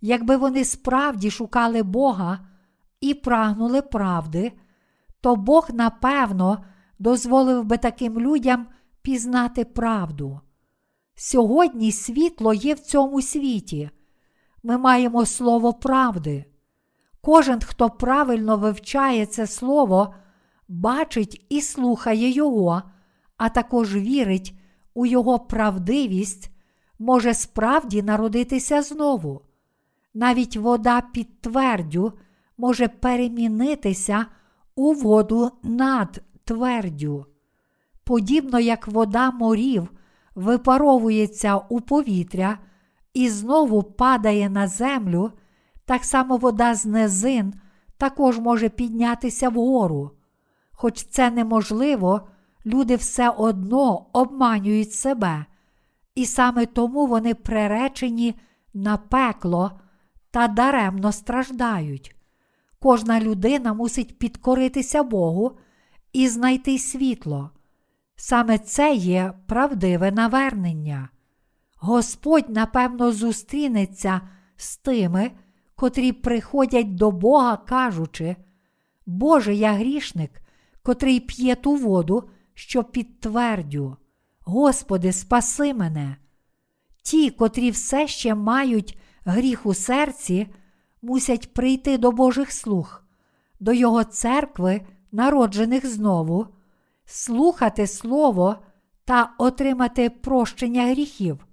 якби вони справді шукали Бога і прагнули правди, то Бог напевно дозволив би таким людям пізнати правду. Сьогодні світло є в цьому світі. Ми маємо слово правди. Кожен, хто правильно вивчає це слово, бачить і слухає його, а також вірить у його правдивість, може справді народитися знову. Навіть вода під твердю може перемінитися у воду над твердю. Подібно як вода морів випаровується у повітря і знову падає на землю, так само вода з низин також може піднятися вгору. Хоч це неможливо, люди все одно обманюють себе, і саме тому вони приречені на пекло та даремно страждають. Кожна людина мусить підкоритися Богу і знайти світло. Саме це є правдиве навернення. Господь, напевно, зустрінеться з тими, котрі приходять до Бога, кажучи, Боже, я грішник, котрий п'є ту воду, що підтвердю. Господи, спаси мене. Ті, котрі все ще мають гріх у серці, мусять прийти до Божих слуг, до Його церкви, народжених знову, слухати Слово та отримати прощення гріхів.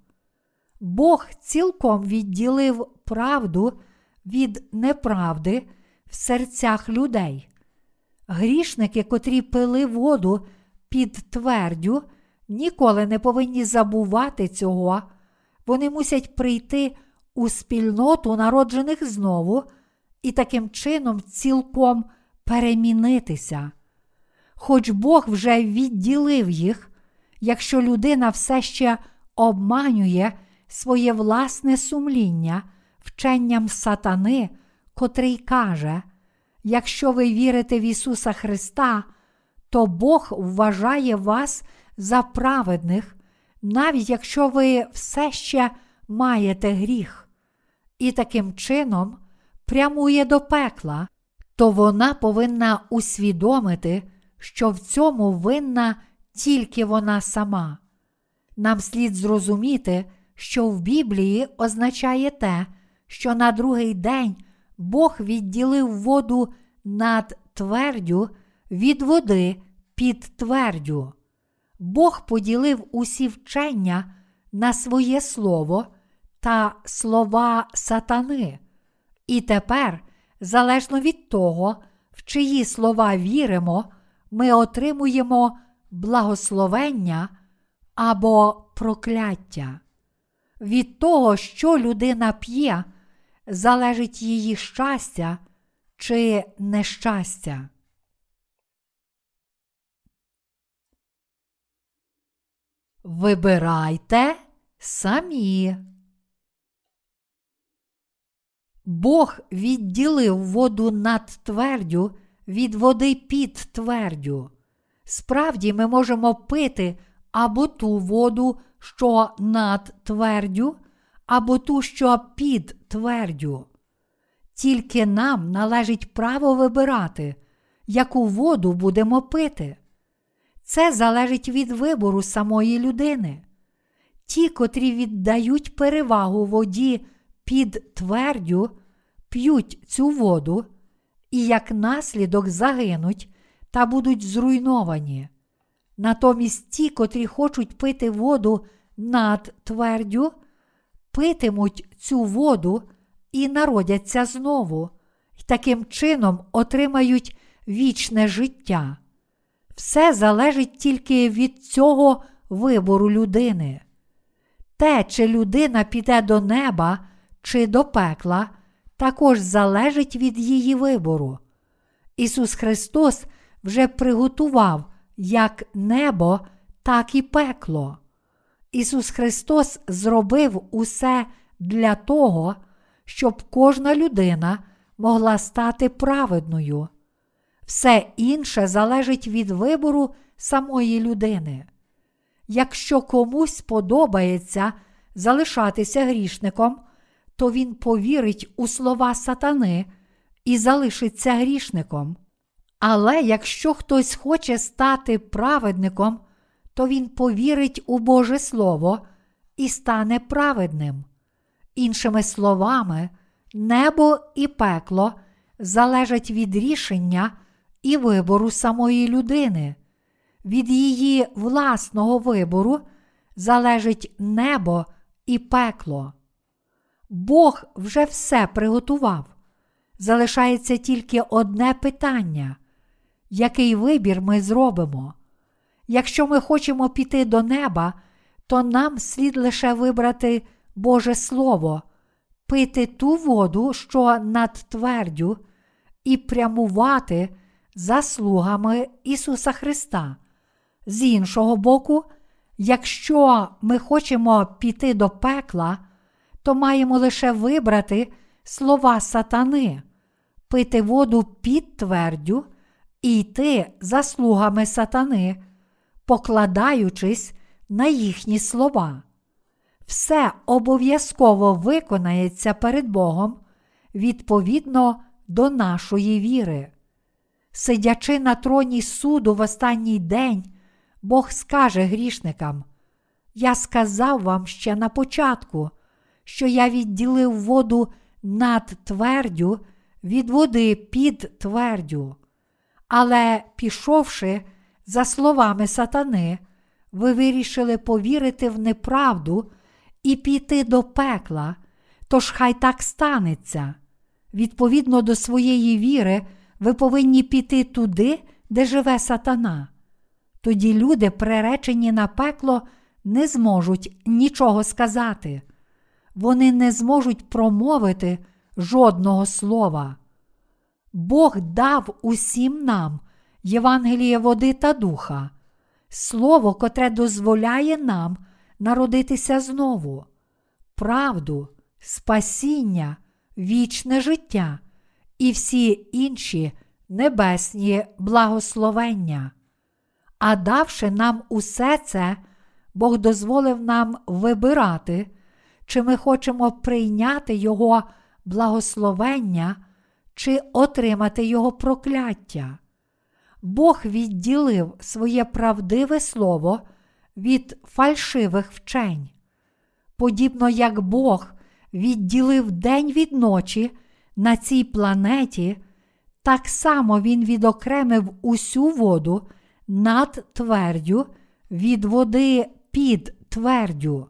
Бог цілком відділив правду від неправди в серцях людей. Грішники, котрі пили воду під твердю, ніколи не повинні забувати цього, вони мусять прийти у спільноту народжених знову і таким чином цілком перемінитися. Хоч Бог вже відділив їх, якщо людина все ще обманює своє власне сумління вченням сатани, котрий каже, якщо ви вірите в Ісуса Христа, то Бог вважає вас за праведних, навіть якщо ви все ще маєте гріх, і таким чином прямує до пекла, то вона повинна усвідомити, що в цьому винна тільки вона сама. Нам слід зрозуміти, що в Біблії означає те, що на другий день Бог відділив воду над твердю від води під твердю. Бог поділив усі вчення на своє слово та слова сатани. І тепер, залежно від того, в чиї слова віримо, ми отримуємо благословення або прокляття. Від того, що людина п'є, залежить її щастя чи нещастя. Вибирайте самі. Бог відділив воду над твердю від води під твердю. Справді, ми можемо пити або ту воду, що над твердю, або ту, що під твердю. Тільки нам належить право вибирати, яку воду будемо пити. Це залежить від вибору самої людини. Ті, котрі віддають перевагу воді під твердю, п'ють цю воду і як наслідок загинуть та будуть зруйновані. Натомість ті, котрі хочуть пити воду над твердю, питимуть цю воду і народяться знову, і таким чином отримають вічне життя. Все залежить тільки від цього вибору людини. Те, чи людина піде до неба чи до пекла, також залежить від її вибору. Ісус Христос вже приготував як небо, так і пекло. Ісус Христос зробив усе для того, щоб кожна людина могла стати праведною. Все інше залежить від вибору самої людини. Якщо комусь подобається залишатися грішником, то він повірить у слова сатани і залишиться грішником. Але якщо хтось хоче стати праведником, то він повірить у Боже Слово і стане праведним. Іншими словами, небо і пекло залежать від рішення і вибору самої людини. Від її власного вибору залежить небо і пекло. Бог вже все приготував. Залишається тільки одне питання, який вибір ми зробимо. Якщо ми хочемо піти до неба, то нам слід лише вибрати Боже Слово, пити ту воду, що над твердю, і прямувати заслугами Ісуса Христа. З іншого боку, якщо ми хочемо піти до пекла, то маємо лише вибрати слова сатани, пити воду під твердю і йти заслугами сатани, покладаючись на їхні слова. Все обов'язково виконається перед Богом відповідно до нашої віри. Сидячи на троні суду в останній день, Бог скаже грішникам: Я сказав вам ще на початку, що я відділив воду над твердю від води під твердю. Але, пішовши за словами сатани, ви вирішили повірити в неправду і піти до пекла, тож хай так станеться. Відповідно до своєї віри, ви повинні піти туди, де живе сатана. Тоді люди, приречені на пекло, не зможуть нічого сказати. Вони не зможуть промовити жодного слова. Бог дав усім нам Євангеліє води та духа, слово, котре дозволяє нам народитися знову, правду, спасіння, вічне життя і всі інші небесні благословення. А давши нам усе це, Бог дозволив нам вибирати, чи ми хочемо прийняти Його благословення, чи отримати Його прокляття. Бог відділив своє правдиве слово від фальшивих вчень. Подібно як Бог відділив день від ночі на цій планеті, так само Він відокремив усю воду над твердю від води під твердю.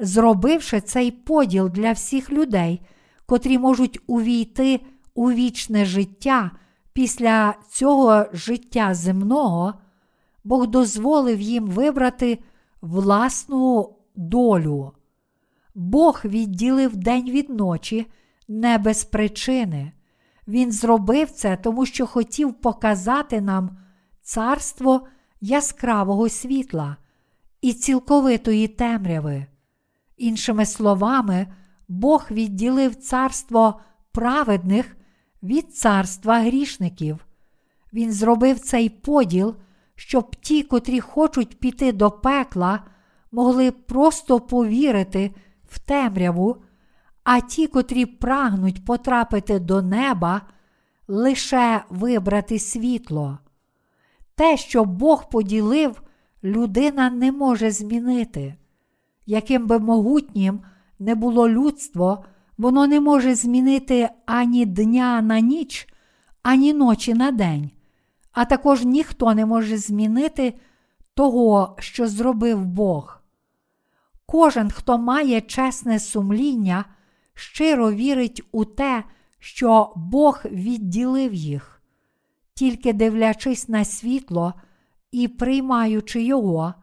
Зробивши цей поділ для всіх людей, котрі можуть увійти у вічне життя після цього життя земного, Бог дозволив їм вибрати власну долю. Бог відділив день від ночі не без причини. Він зробив це, тому що хотів показати нам царство яскравого світла і цілковитої темряви. Іншими словами, Бог відділив царство праведних від царства грішників. Він зробив цей поділ, щоб ті, котрі хочуть піти до пекла, могли просто повірити в темряву, а ті, котрі прагнуть потрапити до неба, лише вибрати світло. Те, що Бог поділив, людина не може змінити. Яким би могутнім не було людство, воно не може змінити ані дня на ніч, ані ночі на день, а також ніхто не може змінити того, що зробив Бог. Кожен, хто має чесне сумління, щиро вірить у те, що Бог відділив їх, тільки дивлячись на світло і приймаючи його,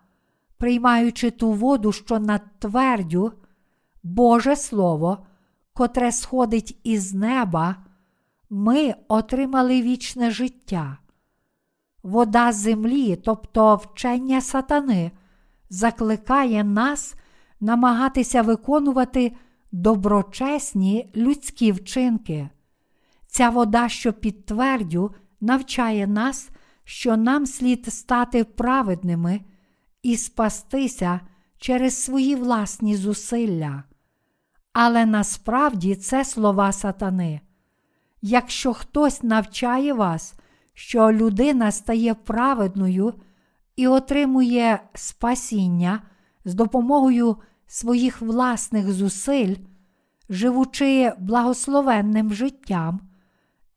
приймаючи ту воду, що над твердю, Боже Слово, котре сходить із неба, ми отримали вічне життя. Вода землі, тобто вчення сатани, закликає нас намагатися виконувати доброчесні людські вчинки. Ця вода, що підтвердю, навчає нас, що нам слід стати праведними і спастися через свої власні зусилля. Але насправді це слова сатани. Якщо хтось навчає вас, що людина стає праведною і отримує спасіння з допомогою своїх власних зусиль, живучи благословенним життям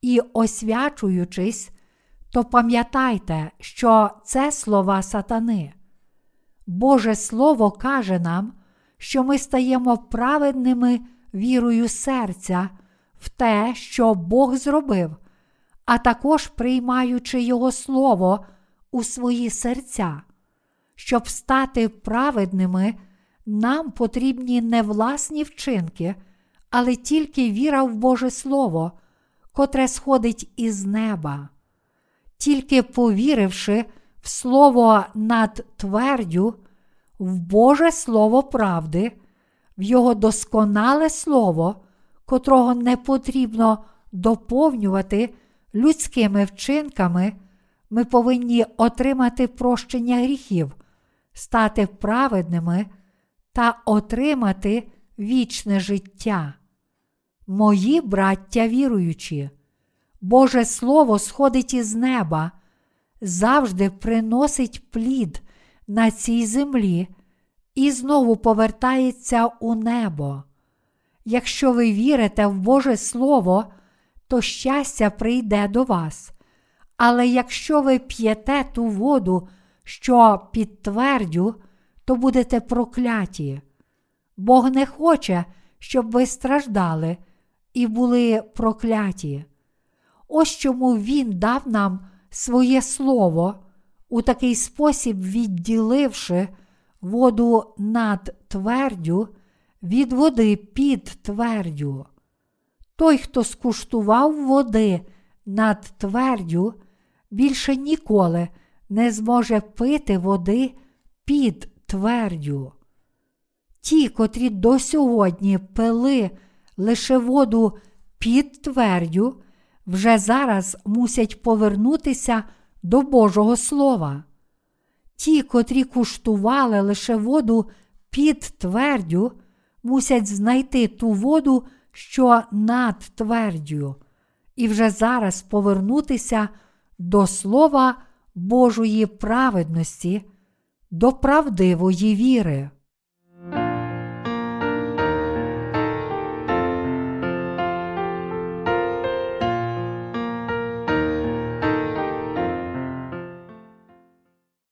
і освячуючись, то пам'ятайте, що це слова сатани. Боже Слово каже нам, що ми стаємо праведними вірою серця в те, що Бог зробив, а також приймаючи Його Слово у свої серця. Щоб стати праведними, нам потрібні не власні вчинки, але тільки віра в Боже Слово, котре сходить із неба. Тільки повіривши в Слово над твердю, в Боже Слово правди, в Його досконале Слово, котрого не потрібно доповнювати людськими вчинками, ми повинні отримати прощення гріхів, стати праведними та отримати вічне життя. Мої браття віруючі, Боже Слово сходить із неба, завжди приносить плід на цій землі і знову повертається у небо. Якщо ви вірите в Боже Слово, то щастя прийде до вас. Але якщо ви п'єте ту воду, що підтвердю, то будете прокляті. Бог не хоче, щоб ви страждали і були прокляті. Ось чому Він дав нам своє слово, у такий спосіб відділивши воду над твердю від води під твердю. Той, хто скуштував води над твердю, більше ніколи не зможе пити води під твердю. Ті, котрі до сьогодні пили лише воду під твердю, вже зараз мусять повернутися до Божого Слова. Ті, котрі куштували лише воду під твердю, мусять знайти ту воду, що над твердю, і вже зараз повернутися до Слова Божої праведності, до правдивої віри.